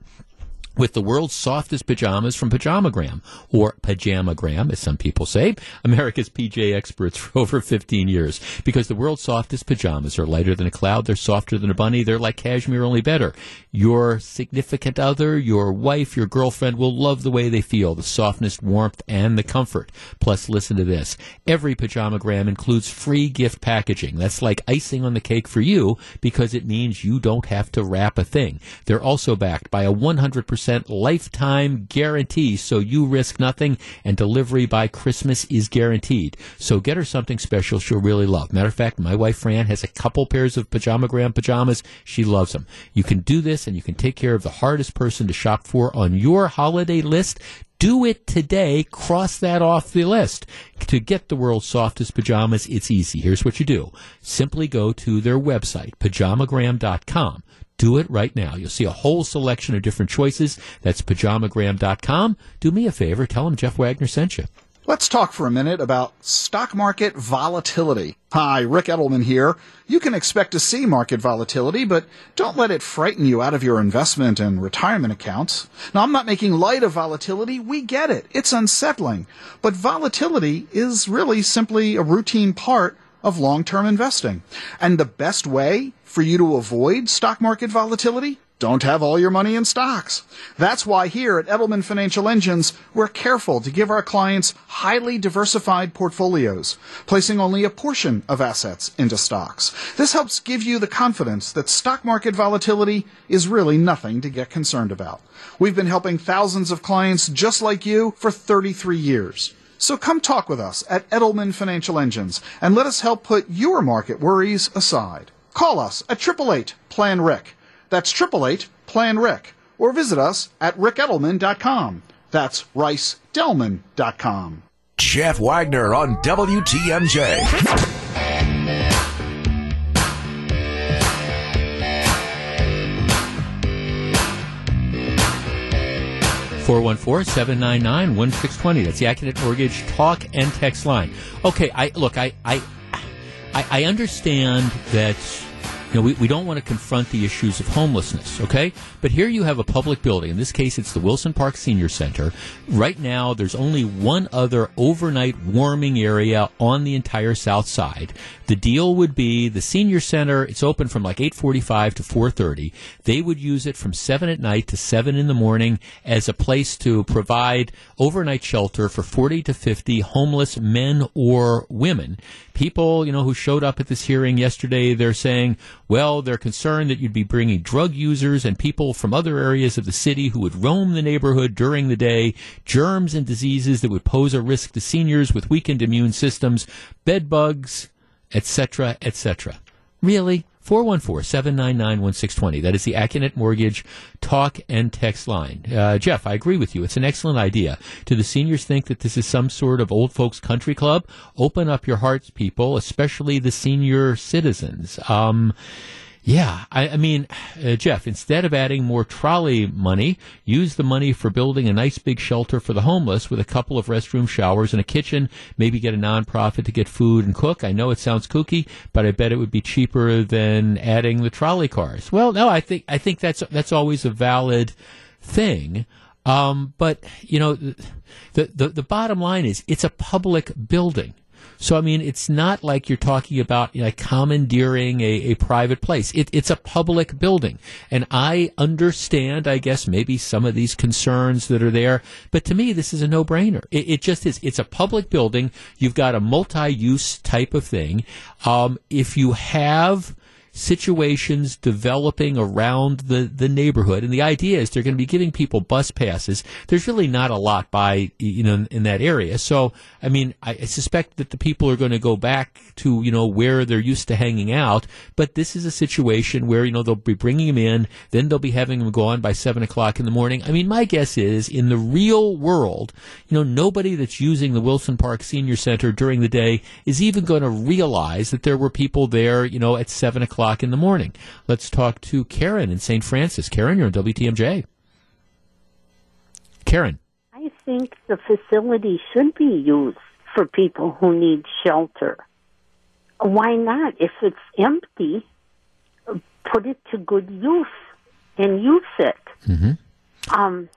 with the world's softest pajamas from Pajamagram, or Pajamagram, as some people say, America's PJ experts for over 15 years. Because the world's softest pajamas are lighter than a cloud, they're softer than a bunny, they're like cashmere, only better. Your significant other, your wife, your girlfriend will love the way they feel, the softness, warmth, and the comfort. Plus, listen to this. Every Pajamagram includes free gift packaging. That's like icing on the cake for you because it means you don't have to wrap a thing. They're also backed by a 100% lifetime guarantee, so you risk nothing, and delivery by Christmas is guaranteed. So get her something special she'll really love. Matter of fact, my wife Fran has a couple pairs of Pajamagram pajamas. She loves them. You can do this, and you can take care of the hardest person to shop for on your holiday list. Do it today. Cross that off the list. To get the world's softest pajamas, it's easy. Here's what you do. Simply go to their website, pajamagram.com. Do it right now. You'll see a whole selection of different choices. That's pajamagram.com. Do me a favor. Tell them Jeff Wagner sent you. Let's talk for a minute about stock market volatility. Hi, Rick Edelman here. You can expect to see market volatility, but don't let it frighten you out of your investment and retirement accounts. Now, I'm not making light of volatility. We get it. It's unsettling. But volatility is really simply a routine part of long-term investing. And the best way for you to avoid stock market volatility? don't have all your money in stocks. That's why here at Edelman Financial Engines, we're careful to give our clients highly diversified portfolios, placing only a portion of assets into stocks. This helps give you the confidence that stock market volatility is really nothing to get concerned about. We've been helping thousands of clients just like you for 33 years. So come talk with us at Edelman Financial Engines and let us help put your market worries aside. Call us at 888 Plan Ric. That's 888 Plan Ric. Or visit us at ricedelman.com. That's ricedelman.com. Jeff Wagner on WTMJ. 414-799-1620. That's the Accunet Mortgage talk and text line. Okay, I look, I I I, I understand that you know, we, we don't want to confront the issues of homelessness, okay? But here you have a public building. In this case, it's the Wilson Park Senior Center. Right now, there's only one other overnight warming area on the entire south side. The deal would be the senior center, it's open from like 845 to 430. They would use it from 7 at night to 7 in the morning as a place to provide overnight shelter for 40 to 50 homeless men or women people, you know, who showed up at this hearing yesterday, they're saying, well, they're concerned that you'd be bringing drug users and people from other areas of the city who would roam the neighborhood during the day, germs and diseases that would pose a risk to seniors with weakened immune systems, bed bugs, etc., etc. Really? 414-799-1620. That is the Accunet Mortgage talk and text line. Uh, Jeff, I agree with you. It's an excellent idea. Do the seniors think that this is some sort of old folks country club? Open up your hearts, people, especially the senior citizens. Um, yeah, I, I mean, uh, Jeff, instead of adding more trolley money, use the money for building a nice big shelter for the homeless with a couple of restroom showers and a kitchen. Maybe get a nonprofit to get food and cook. I know it sounds kooky, but I bet it would be cheaper than adding the trolley cars. Well, no, I think I think that's that's always a valid thing. Um, but you know, the, the the bottom line is it's a public building. So, I mean, it's not like you're talking about you know, commandeering a, a private place. It, it's a public building. And I understand, I guess, maybe some of these concerns that are there. But to me, this is a no brainer. It, it, just is. It's a public building. You've got a multi use type of thing. Um, if you have situations developing around the, the neighborhood. And the idea is they're going to be giving people bus passes. There's really not a lot by, you know, in, that area. So, I mean, I, I suspect that the people are going to go back to, you know, where they're used to hanging out. But this is a situation where, you know, they'll be bringing them in, then they'll be having them gone by seven o'clock in the morning. I mean, my guess is in the real world, you know, nobody that's using the Wilson Park Senior Center during the day is even going to realize that there were people there, you know, at seven o'clock o'clock in the morning. Let's talk to Karen in St. Francis. Karen, you're on WTMJ. Karen. I think the facility should be used for people who need shelter. Why not? If it's empty, put it to good use and use it. Mm-hmm. Um,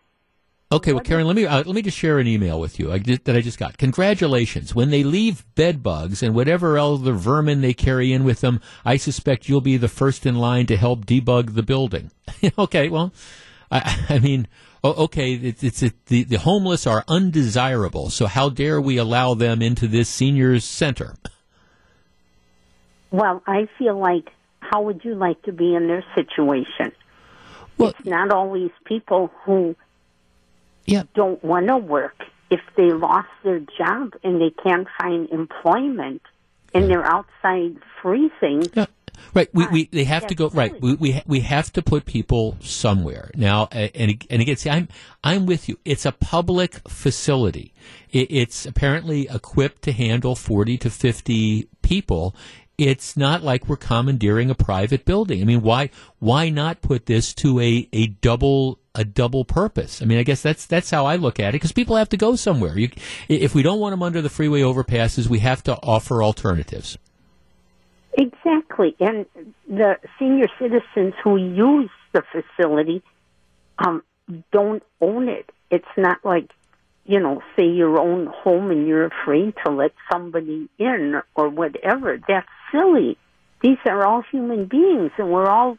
Okay, well, Karen, let me uh, let me just share an email with you I, that I just got. Congratulations! When they leave bed bugs and whatever other vermin they carry in with them, I suspect you'll be the first in line to help debug the building. okay, well, I, I mean, okay, it, it's it, the the homeless are undesirable, so how dare we allow them into this seniors center? Well, I feel like how would you like to be in their situation? Well, it's not always people who yeah. don't want to work. If they lost their job and they can't find employment and they're outside freezing. Yeah. Right, we, we they have to go right. We, we we have to put people somewhere now. And and again, see, I'm I'm with you. It's a public facility. It, it's apparently equipped to handle forty to fifty people. It's not like we're commandeering a private building. I mean, why why not put this to a a double a double purpose. I mean, I guess that's that's how I look at it because people have to go somewhere. You, if we don't want them under the freeway overpasses, we have to offer alternatives. Exactly, and the senior citizens who use the facility um, don't own it. It's not like you know, say your own home and you're afraid to let somebody in or whatever. That's silly. These are all human beings, and we're all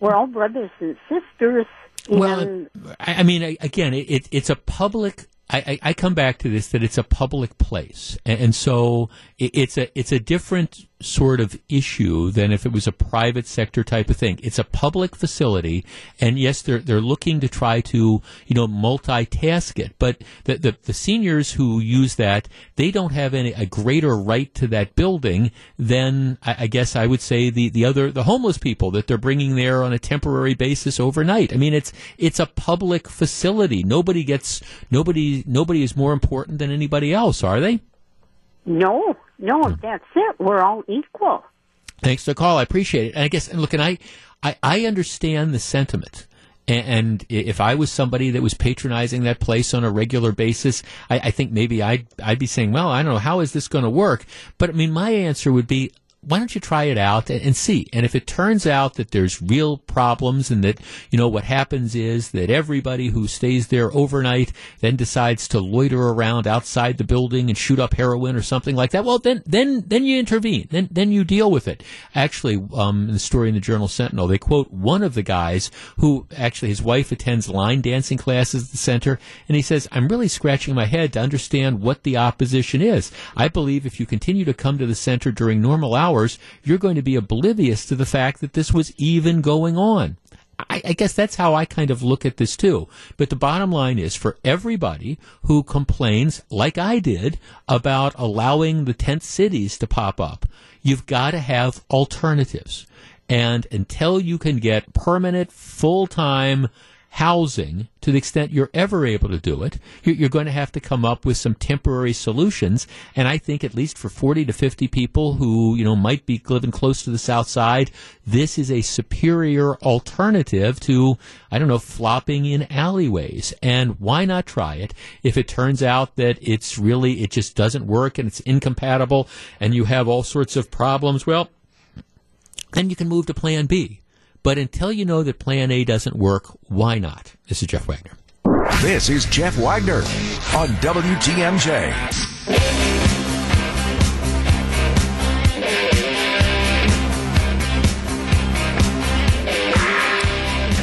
we're all brothers and sisters. Well, and I, I mean, I- again, it, it, it's a public. I, I, come back to this that it's a public place, and, and so it, it's a it's a different sort of issue than if it was a private sector type of thing. It's a public facility, and yes, they're they're looking to try to you know multitask it, but the the, the seniors who use that they don't have any a greater right to that building than I, I guess I would say the the other the homeless people that they're bringing there on a temporary basis overnight. I mean, it's it's a public facility. Nobody gets nobody nobody is more important than anybody else, are they? no, no, that's it. We're all equal. Thanks for the call. I appreciate it. And I guess, and look, and I, I, I understand the sentiment. And, and if I was somebody that was patronizing that place on a regular basis, I, I think maybe I'd, I'd be saying, well, I don't know, how is this going to work? But I mean, my answer would be, why don't you try it out and, and see? And if it turns out that there's real problems and that, you know, what happens is that everybody who stays there overnight then decides to loiter around outside the building and shoot up heroin or something like that, well, then, then, then you intervene. Then, then you deal with it. Actually, um, in the story in the Journal Sentinel, they quote one of the guys who actually his wife attends line dancing classes at the center, and he says, I'm really scratching my head to understand what the opposition is. I believe if you continue to come to the center during normal hours, you're going to be oblivious to the fact that this was even going on. I, I guess that's how I kind of look at this too. But the bottom line is for everybody who complains, like I did, about allowing the tent cities to pop up, you've got to have alternatives. And until you can get permanent, full time housing to the extent you're ever able to do it, you're, going to have to come up with some temporary solutions. And I think at least for 40 to 50 people who, you know, might be living close to the South Side, this is a superior alternative to, I don't know, flopping in alleyways. And why not try it? If it turns out that it's really, it just doesn't work and it's incompatible and you have all sorts of problems, well, then you can move to plan B. But until you know that plan A doesn't work, why not? This is Jeff Wagner. This is Jeff Wagner on WTMJ.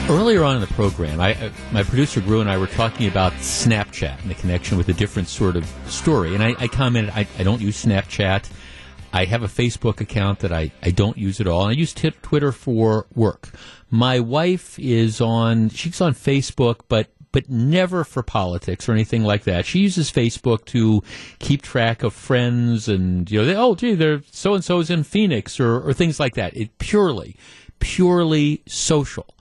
Earlier on in the program, I, uh, my producer Gru and I were talking about Snapchat and the connection with a different sort of story. And I, I commented, I, I don't use Snapchat. I have a Facebook account that I, I don't use at all. I use t- Twitter for work. My wife is on, she's on Facebook, but but never for politics or anything like that. She uses Facebook to keep track of friends and, you know, they, oh, gee, they're so and so's in Phoenix or, or things like that. It purely, purely social.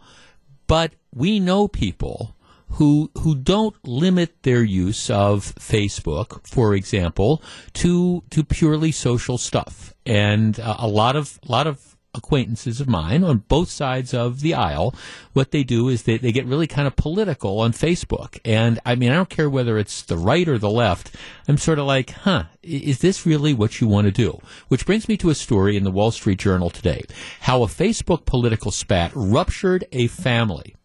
But we know people who who don't limit their use of Facebook, for example, to to purely social stuff. And uh, a lot of a lot of acquaintances of mine on both sides of the aisle, what they do is they, they get really kind of political on Facebook. And I mean, I don't care whether it's the right or the left. I'm sort of like, huh, is this really what you want to do? Which brings me to a story in the Wall Street Journal today. How a Facebook political spat ruptured a family.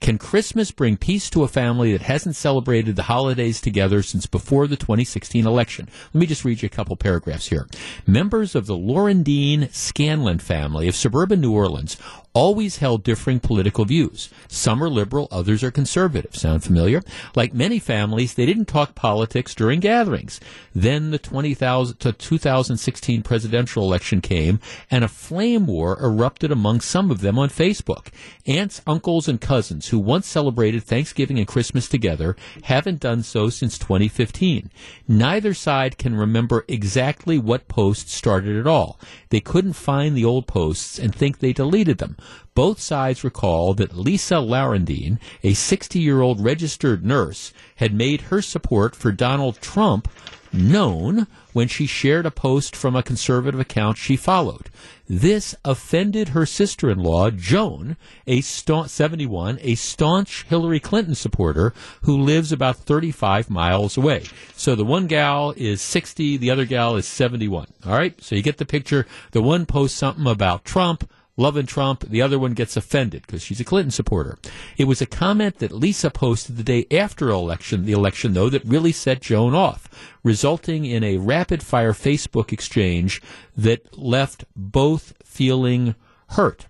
Can Christmas bring peace to a family that hasn't celebrated the holidays together since before the 2016 election? Let me just read you a couple paragraphs here. Members of the Laurendine Scanlon family of suburban New Orleans always held differing political views. Some are liberal, others are conservative. Sound familiar? Like many families, they didn't talk politics during gatherings. Then the 20,000 to 2016 presidential election came, and a flame war erupted among some of them on Facebook. Aunts, uncles, and cousins who once celebrated Thanksgiving and Christmas together haven't done so since 2015. Neither side can remember exactly what post started it all. They couldn't find the old posts and think they deleted them. Both sides recall that Lisa Laurendine, a 60 year old registered nurse, had made her support for Donald Trump known when she shared a post from a conservative account she followed. This offended her sister-in-law, Joan, a staunch, 71, a staunch Hillary Clinton supporter who lives about 35 miles away. So the one gal is 60, the other gal is 71. All right? So you get the picture. The one posts something about Trump, loving Trump. The other one gets offended because she's a Clinton supporter. It was a comment that Lisa posted the day after election, the election though, that really set Joan off, resulting in a rapid fire Facebook exchange that left both feeling hurt.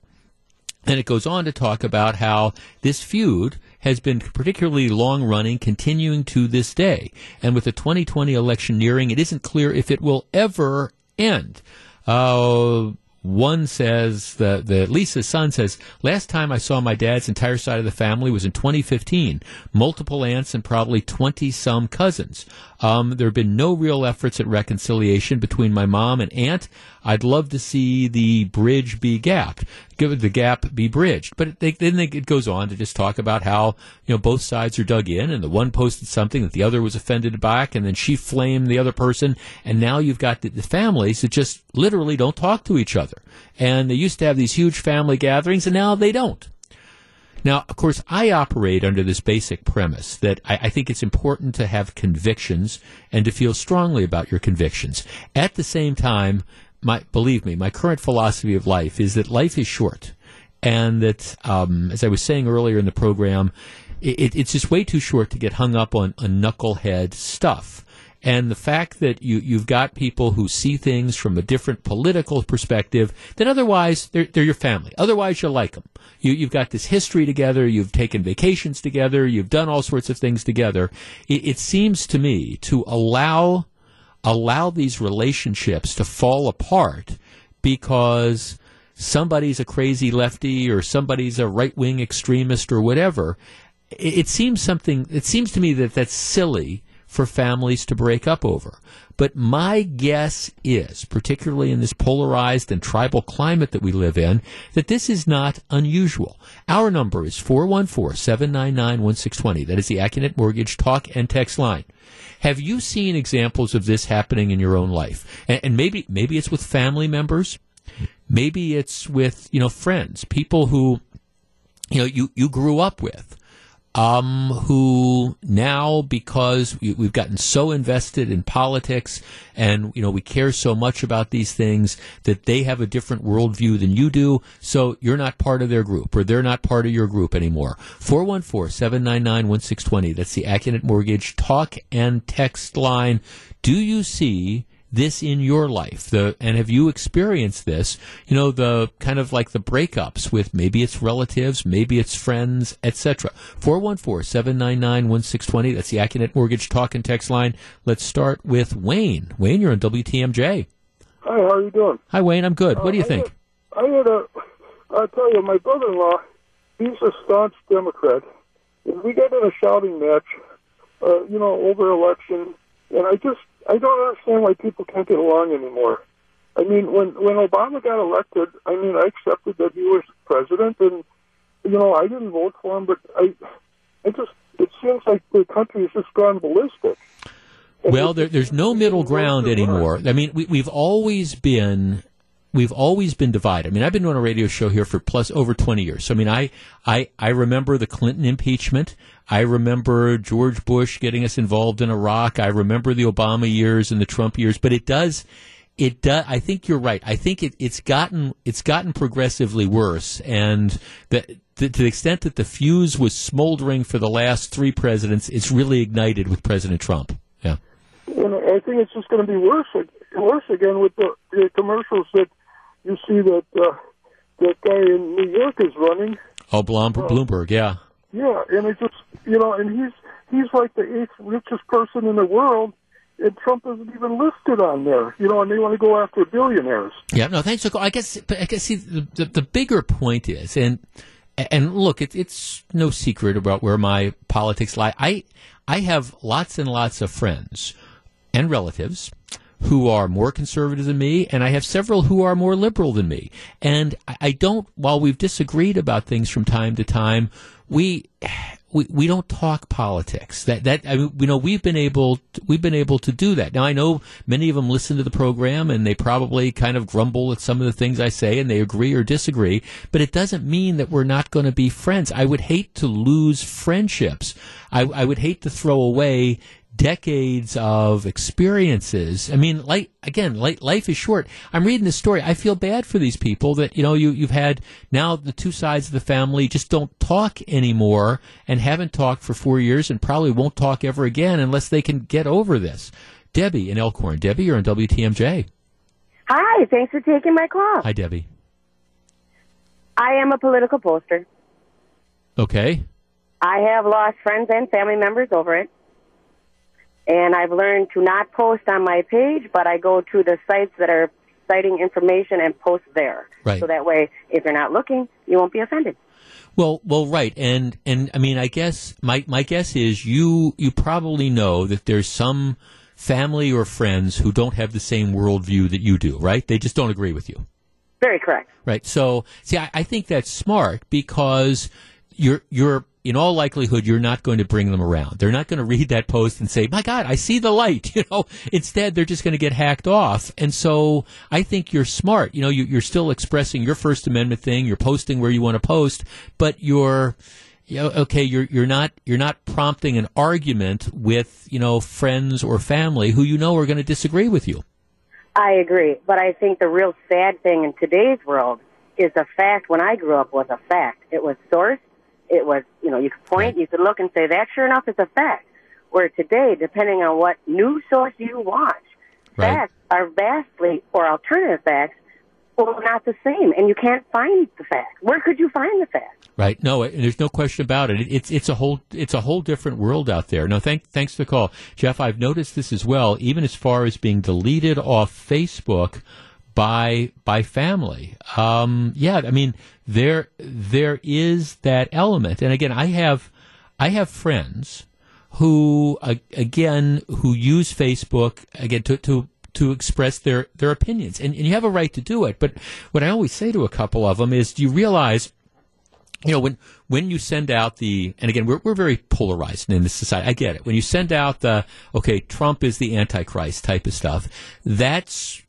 And it goes on to talk about how this feud has been particularly long running, continuing to this day. And with the 2020 election nearing, it isn't clear if it will ever end. Uh, one says that the Lisa's son says last time I saw my dad's entire side of the family was in 2015. Multiple aunts and probably 20 some cousins. Um, there have been no real efforts at reconciliation between my mom and aunt. I'd love to see the bridge be gapped, give the gap be bridged. But they, then they, it goes on to just talk about how you know both sides are dug in, and the one posted something that the other was offended by, and then she flamed the other person, and now you've got the, the families that just literally don't talk to each other. And they used to have these huge family gatherings, and now they don't. Now, of course, I operate under this basic premise that I, I, think it's important to have convictions and to feel strongly about your convictions. At the same time, my believe me, my current philosophy of life is that life is short, and that, um, as I was saying earlier in the program, it, it's just way too short to get hung up on, on knucklehead stuff. And the fact that you, you've got people who see things from a different political perspective that otherwise they're, they're your family. Otherwise you like them. You, you've got this history together. You've taken vacations together. You've done all sorts of things together. It, it seems to me to allow allow these relationships to fall apart because somebody's a crazy lefty or somebody's a right wing extremist or whatever. It, it, seems something. It seems to me that that's silly for families to break up over. But my guess is, particularly in this polarized and tribal climate that we live in, that this is not unusual. Our number is 414 799 1620. That is the Accunet Mortgage talk and text line. Have you seen examples of this happening in your own life? And, and maybe maybe it's with family members, maybe it's with you know friends, people who you know you you grew up with um, who now, because we've gotten so invested in politics and, you know, we care so much about these things that they have a different worldview than you do. So you're not part of their group or they're not part of your group anymore. 414-799-1620. That's the Accunet Mortgage talk and text line. Do you see this in your life? The and have you experienced this? You know, the kind of like the breakups with maybe it's relatives, maybe it's friends, etc. 414-799-1620. That's the Accunet Mortgage talk and text line. Let's start with Wayne. Wayne, you're on WTMJ. Hi, how are you doing? Hi, Wayne. I'm good. What do you uh, think? I had, I had a. I'll tell you, my brother-in-law, he's a staunch Democrat. And we got in a shouting match, uh, you know, over election, and I just I don't understand why people can't get along anymore. I mean, when when Obama got elected, I mean, I accepted that he was president, and you know, I didn't vote for him, but I, I just it seems like the country has just gone ballistic. Well, there, there's no middle ground anymore. I mean, we, we've always been we've always been divided. I mean, I've been doing a radio show here for plus over 20 years. So, I mean, I, I, I remember the Clinton impeachment. I remember George Bush getting us involved in Iraq. I remember the Obama years and the Trump years, but it does, it does, I think you're right. I think it, it's gotten, it's gotten progressively worse. And that, to the extent that the fuse was smoldering for the last three presidents, it's really ignited with President Trump. Yeah. And I think it's just going to be worse, worse again with the, the commercials that you see that uh, that guy in New York is running. Oh, Bloomberg, uh, Bloomberg, yeah. Yeah, and it's just you know, and he's he's like the eighth richest person in the world, and Trump isn't even listed on there. You know, and they want to go after billionaires. Yeah, no, thanks for. I guess, but I guess see, the, the, the bigger point is, and and look, it, it's no secret about where my politics lie. I I have lots and lots of friends and relatives who are more conservative than me, and I have several who are more liberal than me. And I don't, while we've disagreed about things from time to time, we we, we don't talk politics. That that I mean, you know we've been able we've been able to do that. Now I know many of them listen to the program and they probably kind of grumble at some of the things I say and they agree or disagree. But it doesn't mean that we're not going to be friends. I would hate to lose friendships. I, I would hate to throw away decades of experiences. I mean, like again, life is short. I'm reading this story. I feel bad for these people that you know you you've had now the two sides of the family just don't talk anymore and haven't talked for four years and probably won't talk ever again unless they can get over this. Debbie in Elkhorn. Debbie, you're on WTMJ. Hi, thanks for taking my call. Hi, Debbie. I am a political poster. Okay. I have lost friends and family members over it. And I've learned to not post on my page, but I go to the sites that are citing information and post there. Right. So that way, if you're not looking, you won't be offended. Well, well, right, and and I mean, I guess my my guess is you you probably know that there's some family or friends who don't have the same worldview that you do, right? They just don't agree with you. Very correct. Right. So, see, I, I think that's smart because you're you're in all likelihood you're not going to bring them around. They're not going to read that post and say, "My God, I see the light." You know, instead they're just going to get hacked off. And so, I think you're smart. You know, you, you're still expressing your First Amendment thing. You're posting where you want to post, but you're you know, okay, you're you're not you're not prompting an argument with you know friends or family who you know are going to disagree with you. I agree, but I think the real sad thing in today's world is the fact when I grew up was a fact. It was sourced. It was, you know, you could point, you could look and say that sure enough is a fact. Where today, depending on what news source you watch, Right. facts are vastly, or alternative facts, well, not the same. And you can't find the facts. Where could you find the facts? Right. No, it- there's no question about it. It- It's it's a whole it's a whole different world out there. No, thank thanks for the call, Jeff. I've noticed this as well, even as far as being deleted off Facebook by by family. Um, yeah, I mean there there is that element, and again, I have I have friends who a- again who use Facebook again to to to express their their opinions, and, and you have a right to do it. But what I always say to a couple of them is, do you realize? you know, when when you send out the, and again, we're we're very polarized in this society. I get it. When you send out the, okay, Trump is the Antichrist type of stuff, that's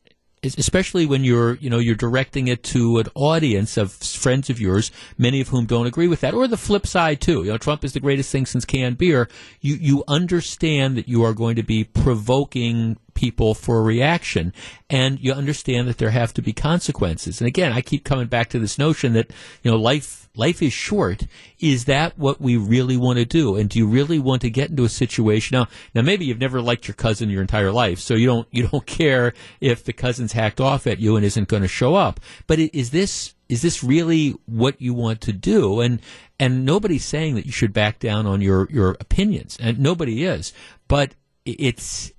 especially when you're, you know, you're directing it to an audience of friends of yours, many of whom don't agree with that, or the flip side too. You know, Trump is the greatest thing since canned beer. You you understand that you are going to be provoking people for a reaction and you understand that there have to be consequences. And again i keep coming back to this notion that you know life life is short. Is that what we really want to do? And do you really want to get into a situation? Now now maybe you've never liked your cousin your entire life so you don't you don't care if the cousin's hacked off at you and isn't going to show up. But is this is this really what you want to do? And and nobody's saying that you should back down on your your opinions and nobody is. But it's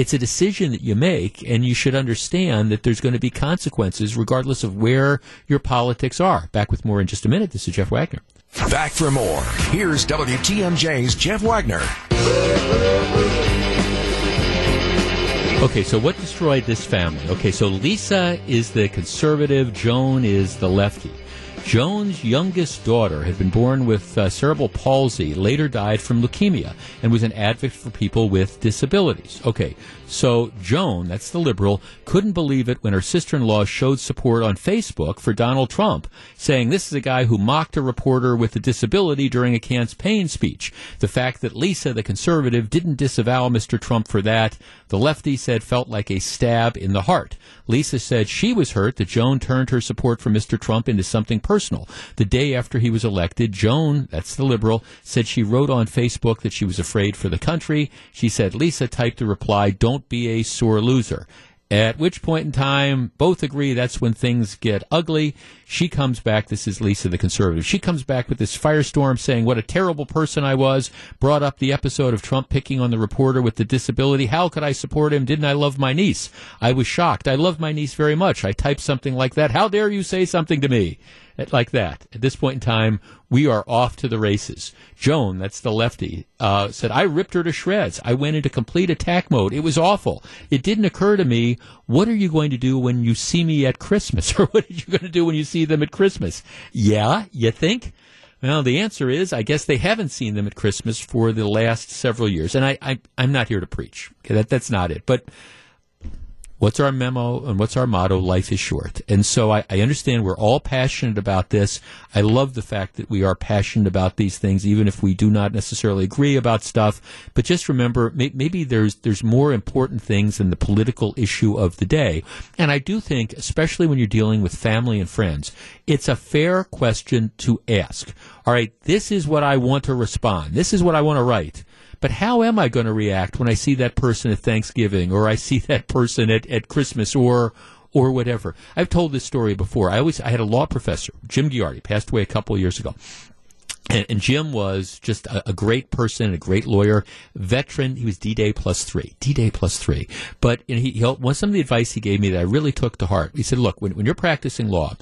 it's a decision that you make, and you should understand that there's going to be consequences regardless of where your politics are. Back with more in just a minute. This is Jeff Wagner. Back for more. Here's WTMJ's Jeff Wagner. Okay, so what destroyed this family? Okay, so Lisa is the conservative, Joan is the lefty. Joan's youngest daughter had been born with uh, cerebral palsy, later died from leukemia, and was an advocate for people with disabilities. Okay, so Joan, that's the liberal, couldn't believe it when her sister in law showed support on Facebook for Donald Trump, saying this is a guy who mocked a reporter with a disability during a campaign speech. The fact that Lisa, the conservative, didn't disavow Mr. Trump for that, the lefty said felt like a stab in the heart. Lisa said she was hurt that Joan turned her support for Mr. Trump into something personal. The day after he was elected, Joan, that's the liberal, said she wrote on Facebook that she was afraid for the country. She said Lisa typed a reply, don't be a sore loser. At which point in time, both agree that's when things get ugly. She comes back, this is Lisa the conservative, she comes back with this firestorm saying what a terrible person I was, brought up the episode of Trump picking on the reporter with the disability. How could I support him? Didn't I love my niece? I was shocked. I love my niece very much. I typed something like that. How dare you say something to me? Like that. At this point in time, we are off to the races. Joan, that's the lefty, uh, said, I ripped her to shreds. I went into complete attack mode. It was awful. It didn't occur to me, what are you going to do when you see me at Christmas? Or what are you going to do when you see them at Christmas? Yeah, you think? Well, the answer is, I guess they haven't seen them at Christmas for the last several years. And I, I, I'm not here to preach. Okay, that, that's not it. But what's our memo and what's our motto? Life is short. And so I, I understand we're all passionate about this. I love the fact that we are passionate about these things, even if we do not necessarily agree about stuff. But just remember, may, maybe there's there's more important things than the political issue of the day. And I do think, especially when you're dealing with family and friends, it's a fair question to ask. All right, this is what I want to respond. This is what I want to write. But how am I going to react when I see that person at Thanksgiving or I see that person at, at Christmas or or whatever. I've told this story before. I always I had a law professor, Jim Ghiardi, passed away a couple of years ago. And, and, Jim was just a, a, great person, a great lawyer, veteran. He was D Day plus three, D Day plus three. But you know, he, he, one, some of the advice he gave me that I really took to heart. He said, "Look, when, when you're practicing law,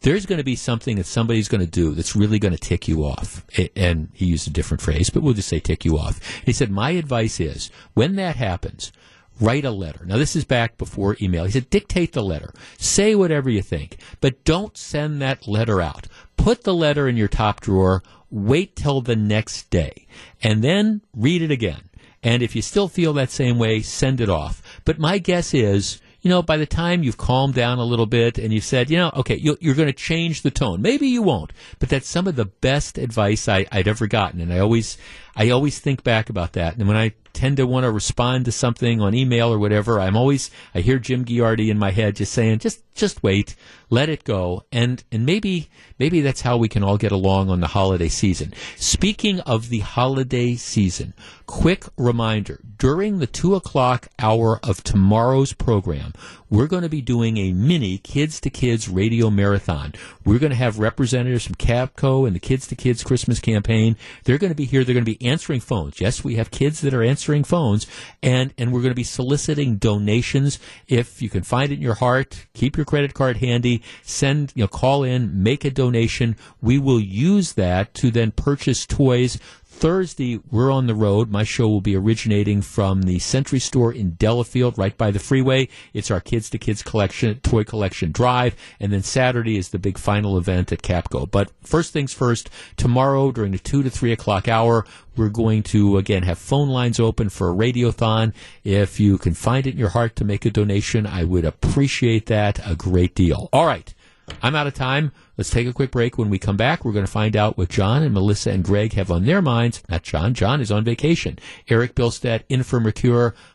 there's going to be something that somebody's going to do that's really going to tick you off." And he used a different phrase, but we'll just say tick you off. He said, "My advice is when that happens." write a letter. Now, this is back before email. He said, dictate the letter. Say whatever you think, but don't send that letter out. Put the letter in your top drawer. Wait till the next day and then read it again. And if you still feel that same way, send it off. But my guess is, you know, by the time you've calmed down a little bit and you've said, you know, okay, you are going to change the tone. Maybe you won't, but that's some of the best advice I, would ever gotten. And I always, I always think back about that. And when I tend to want to respond to something on email or whatever, I'm always I hear Jim Ghiardi in my head just saying, just just wait, let it go, and and maybe maybe that's how we can all get along on the holiday season. Speaking of the holiday season, quick reminder: during the two o'clock hour of tomorrow's program, we're going to be doing a mini Kids to Kids radio marathon. We're going to have representatives from Kapco and the Kids to Kids Christmas campaign. They're going to be here. They're going to be answering phones. Yes, we have kids that are answering phones, and and we're going to be soliciting donations. If you can find it in your heart, keep your credit card handy. Send you know call in, make a donation. We will use that to then purchase toys Thursday, we're on the road. My show will be originating from the Sentry Store in Delafield, right by the freeway. It's our Kids to Kids collection, toy collection drive. And then Saturday is the big final event at Kapco. But first things first, tomorrow during the 2 to 3 o'clock hour, we're going to, again, have phone lines open for a radiothon. If you can find it in your heart to make a donation, I would appreciate that a great deal. All right. I'm out of time. Let's take a quick break. When we come back, we're going to find out what John and Melissa and Greg have on their minds. Not John. John is on vacation. Eric Bilstead, in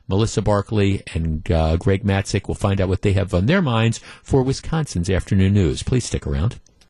Melissa Barclay, and uh, Greg Matzek will find out what they have on their minds for Wisconsin's afternoon news. Please stick around.